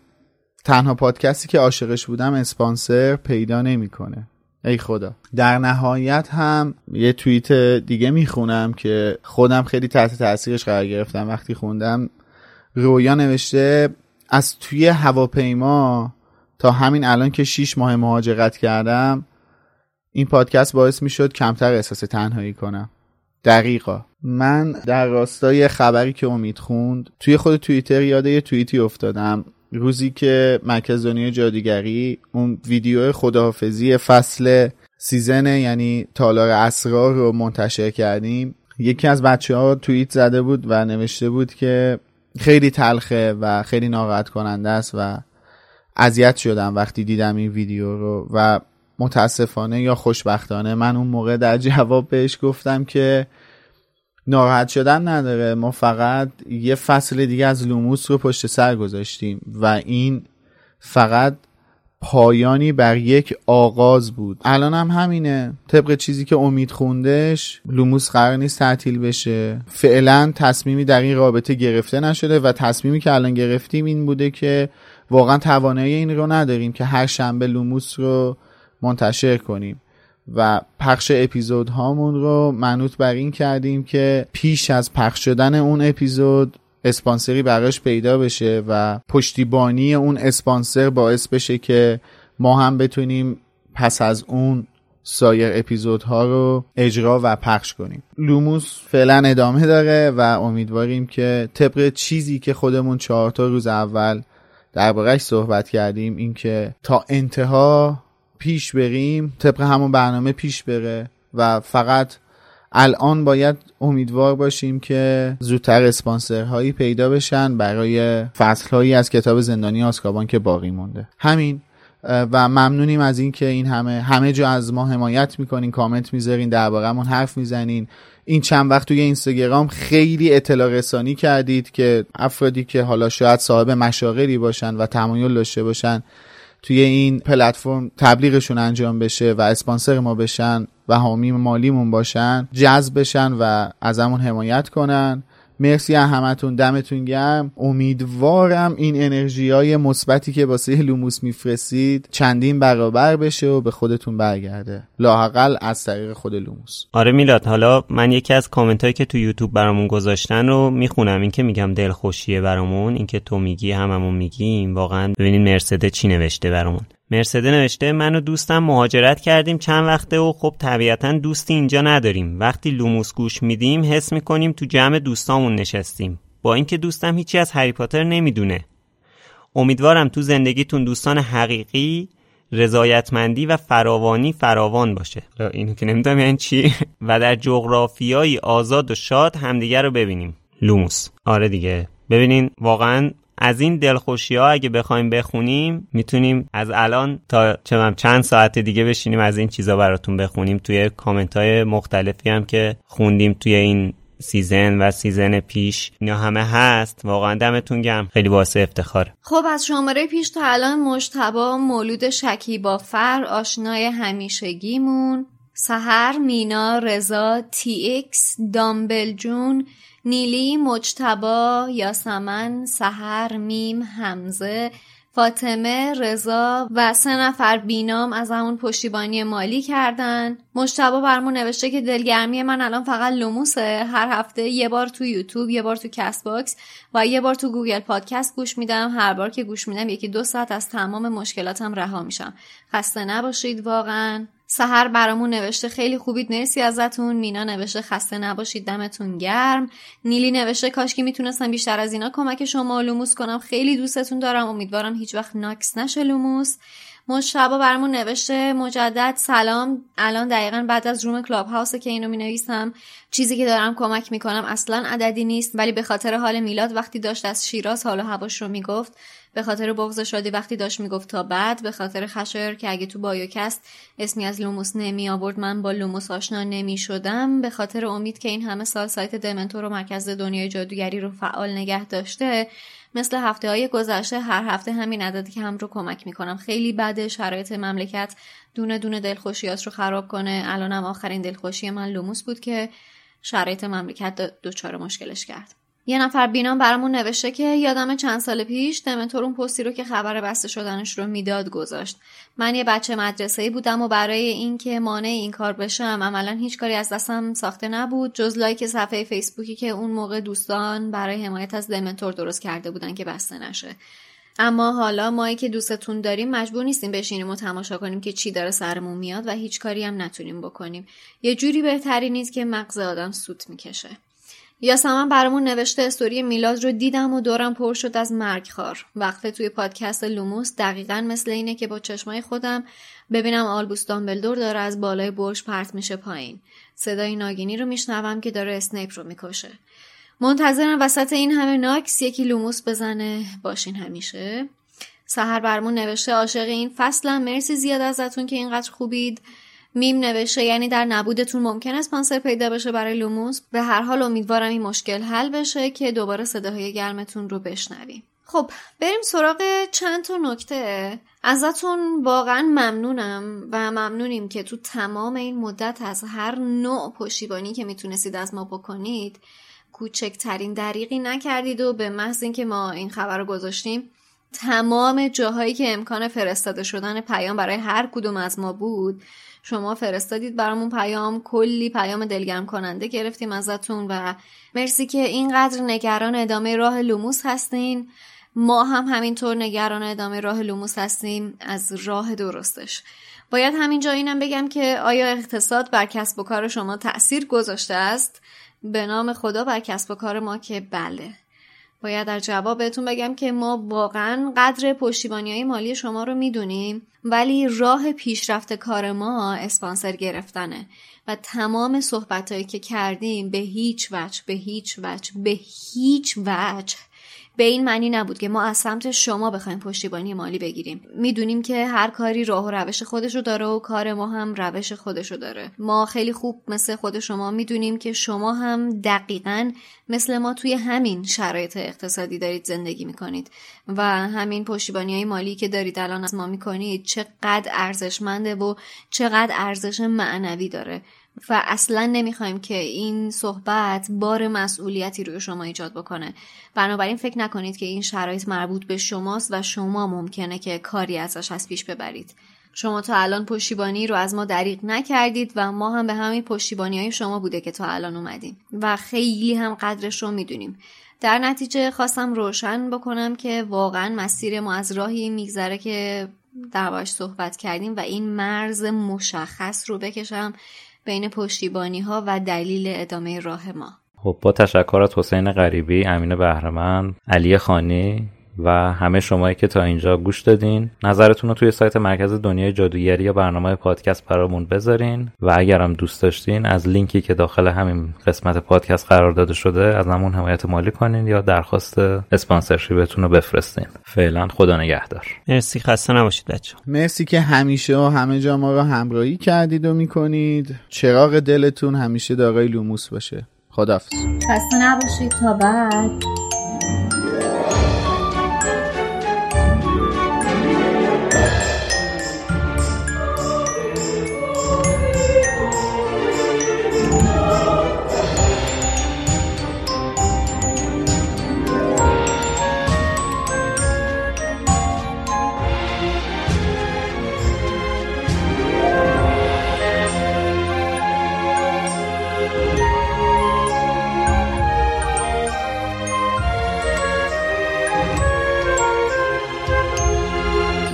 تنها پادکستی که عاشقش بودم اسپانسر پیدا نمی‌کنه. ای خدا. در نهایت هم یه توییت دیگه می‌خونم که خودم خیلی تحت تاثیرش قرار گرفتم. وقتی خوندم رویا نوشته از توی هواپیما تا همین الان که 6 ماه مهاجرت کردم این پادکست باعث می شد کمتر احساس تنهایی کنم. دقیقا. من در راستای خبری که امید خوند توی خود توییتر یاد یه توییتی افتادم. روزی که مرکز دنیای جادوگری اون ویدیو خداحافظی فصل season یعنی تالار اسرار رو منتشر کردیم. یکی از بچه ها توییت زده بود و نوشته بود که خیلی تلخه و خیلی ناراحت کننده است و اذیت شدم وقتی دیدم این ویدیو رو و متاسفانه یا خوشبختانه من اون موقع در جواب بهش گفتم که ناراحت شدن نداره. ما فقط یه فصل دیگه از لوموس رو پشت سر گذاشتیم و این فقط پایانی بر یک آغاز بود. الان هم همینه. طبق چیزی که امید خوندش لوموس قرار نیست تعطیل بشه. فعلا تصمیمی در این رابطه گرفته نشده و تصمیمی که الان گرفتیم این بوده که واقعا توانایی این رو نداریم که هر شنبه لوموس رو منتشر کنیم. و پخش اپیزود هامون رو منوط بر این کردیم که پیش از پخش شدن اون اپیزود اسپانسری براش پیدا بشه و پشتیبانی اون اسپانسر باعث بشه که ما هم بتونیم پس از اون سایر اپیزودها رو اجرا و پخش کنیم. لوموس فعلا ادامه داره و امیدواریم که طبق چیزی که خودمون چهار تا روز اول دربارهش صحبت کردیم اینکه تا انتها پیش بریم طبق همون برنامه پیش بره و فقط الان باید امیدوار باشیم که زودتر اسپانسرهایی پیدا بشن برای فصلهایی از کتاب زندانی آسکابان که باقی مونده. همین و ممنونیم از اینکه این همه همه جا از ما حمایت می‌کنین کامنت می‌ذارین دربارهمون حرف می‌زنین. این چند وقت توی اینستاگرام خیلی اطلاع رسانی کردید که افرادی که حالا شاید صاحب مشاغلی باشن و تمایل داشته باشن توی این پلتفرم تبلیغشون انجام بشه و اسپانسر ما بشن. و حامی مالیمون باشن جذب بشن و ازمون حمایت کنن. مرسی همتون دمتون گرم. امیدوارم این انرژی های مثبتی که واسه لوموس میفرستید چندین برابر بشه و به خودتون برگرده. لااقل از طریق خود لوموس. آره میلاد حالا من یکی از کامنت هایی که تو یوتیوب برامون گذاشتن رو می‌خونم. این که میگم دلخوشیه برامون این که تو میگی هممون میگیم. واقعا ببینین مرسده چی نوشته برامون. مرسده نوشته من و دوستم مهاجرت کردیم چند وقته و خب طبیعتا دوستی اینجا نداریم. وقتی لوموس گوش میدیم حس می‌کنیم تو جمع دوستامون نشستیم. با اینکه دوستم هیچی از هری پاتر نمی‌دونه. امیدوارم تو زندگیتون دوستان حقیقی رضایتمندی و فراوانی فراوان باشه. اینو که نمی‌دونم یعنی چی؟ و در جغرافیایی آزاد و شاد همدیگر رو ببینیم. لوموس. آره دیگه. ببینین واقعا از این دلخوشی ها اگه بخوایم بخونیم می‌تونیم از الان تا چند ساعت دیگه بشینیم از این چیزا براتون بخونیم. توی کامنت های مختلفی هم که خوندیم توی این season و season پیش اینا همه هست. واقعا دمتون گرم. خیلی باعث افتخار. خب از شماره پیش تا الان مجتبا مولود شکی با فر آشنای همیشگیمون. سهر مینا رضا تی ایکس دامبل جون نیلی مجتبا یاسمن سهر میم حمزه فاطمه رضا و سه نفر بینام از همون پشتیبانی مالی کردن. مجتبا برمون نوشته که دلگرمی من الان فقط لوموسه هر هفته یه بار تو یوتیوب یه بار تو Castbox و یه بار تو Google Podcast گوش میدم. هر بار که گوش میدم یکی دو ساعت از تمام مشکلاتم رها میشم. خسته نباشید واقعا. سهر برامون نوشته خیلی خوبید مرسی ازتون. مینا نوشته خسته نباشید دمتون گرم. نیلی نوشته کاش که می‌تونستم بیشتر از اینا کمک شما لوموس کنم. خیلی دوستتون دارم. امیدوارم هیچ وقت ناکس نشه لوموس. مجتبا برامون نوشته مجدد سلام. الان دقیقا بعد از room Clubhouse ه که اینو می نویسم چیزی که دارم کمک می‌کنم اصلا عددی نیست ولی به خاطر حال میلاد وقتی داشت از شیراز حال و هواش رو می‌گفت به خاطر بغض شادی وقتی داشت می‌گفت تا بعد به خاطر خشر که اگه تو بایوکست اسمی از لوموس نمی آورد من با لوموس آشنا نمی شدم. به خاطر امید که این همه سال سایت دمنتور و مرکز دنیای جادوگری رو فعال نگه داشته مثل هفته های گذشته هر هفته همین عددی که هم رو کمک می‌کنم. خیلی بده شرایط مملکت دونه دونه دلخوشیات رو خراب کنه. الانم آخرین دلخوشی من لوموس بود که شرایط مملکت دچار مشکلش کرد. یه نفر بینام برامون نوشته که یادم چند سال پیش دمنتور اون پستی رو که خبر بسته شدنش رو می‌داد گذاشت. من یه بچه مدرسه بودم و برای اینکه مانع این کار بشم عملا هیچ کاری از دستم ساخته نبود جز لایک صفحه فیسبوکی که اون موقع دوستان برای حمایت از دمنتور درست کرده بودن که بسته نشه. اما حالا مایی که دوستتون داریم مجبور نیستیم بشینیم و تماشا کنیم که چی داره سرمون میاد و هیچ کاری هم نتونیم بکنیم. یه جوری بهتری نیست که مغز آدم سوت می‌کشه. یاسمن برامون نوشته استوری میلاد رو دیدم و دورم پر شد از مرگخوار وقتی توی پادکست لوموس دقیقا مثل اینه که با چشمای خودم ببینم آلبوس دامبلدور داره از بالای برج پرت میشه پایین. صدای ناگینی رو میشنوم که داره اسنیپ رو می‌کشه. منتظرم وسط این همه ناکس یکی لوموس بزنه. باشین همیشه. سهر برمون نوشته عاشق این فصلم. مرسی زیاد ازتون که اینقدر خوبید. میم نوشته یعنی در نبودتون ممکن است اسپانسر پیدا بشه برای لوموس. به هر حال امیدوارم این مشکل حل بشه که دوباره صداهای گرمتون رو بشنویم. خب بریم سراغ چند تا نکته. ازتون واقعا ممنونم و ممنونیم که تو تمام این مدت از هر نوع پشتیبانی که می‌تونستید از ما بکنید کوچکترین دریغی نکردید و به محض اینکه ما این خبر رو گذاشتیم تمام جاهایی که امکان فرستاده شدن پیام برای هر کدوم از ما بود. شما فرستادید برامون پیام. کلی پیام دلگرم کننده گرفتیم ازتون و مرسی که اینقدر نگران ادامه راه لوموس هستین. ما هم همینطور نگران ادامه راه لوموس هستیم از راه درستش. باید همینجا اینم بگم که آیا اقتصاد بر کسب و کار شما تاثیر گذاشته است؟ به نام خدا بر کسب و کار ما که بله. باید در جواب بهتون بگم که ما واقعا قدر پشتیبانی های مالی شما رو می‌دونیم ولی راه پیشرفت کار ما اسپانسر گرفتنه و تمام صحبت هایی که کردیم به هیچ وجه به هیچ وجه به هیچ وجه به این معنی نبود که ما از سمت شما بخوایم پشتیبانی مالی بگیریم. می‌دونیم که هر کاری راه و روش خودشو داره و کار ما هم روش خودشو داره. ما خیلی خوب مثل خود شما می‌دونیم که شما هم دقیقا مثل ما توی همین شرایط اقتصادی دارید زندگی می‌کنید و همین پشتیبانی های مالی که دارید الان از ما می‌کنید چقدر ارزشمنده و چقدر ارزش معنوی داره. و اصلا نمی‌خوایم که این صحبت بار مسئولیتی روی شما ایجاد بکنه. بنابراین فکر نکنید که این شرایط مربوط به شماست و شما ممکنه که کاری ازش از پیش ببرید. شما تا الان پشتیبانی رو از ما دریغ نکردید و ما هم به همین پشتیبانی های شما بوده که تا الان اومدیم. و خیلی هم قدرش رو می‌دونیم. در نتیجه خواستم روشن بکنم که واقعا مسیر ما از راهی میگذره که در صحبت کردیم و این مرز مشخص رو بکشم بین پشتیبانی ها و دلیل ادامه راه ما. خب با تشکرات حسین غریبی، امین بهرمند، علی خانی. و همه شمایی که تا اینجا گوش دادین نظرتون رو توی سایت مرکز دنیای جادوگری یا برنامه پادکست برامون بذارین. و اگرم دوست داشتین از لینکی که داخل همین قسمت پادکست قرار داده شده از همون حمایت مالی کنین یا درخواست sponsorship تون رو بفرستین. فعلا خدا نگهدار. مرسی خسته نباشید بچه مرسی که همیشه و همه جا ما رو همراهی کردید و می‌کنید. چراغ دلتون همیشه دارای لوموس باشه. خدافظ خسته نباشید تا بعد.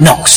Knox.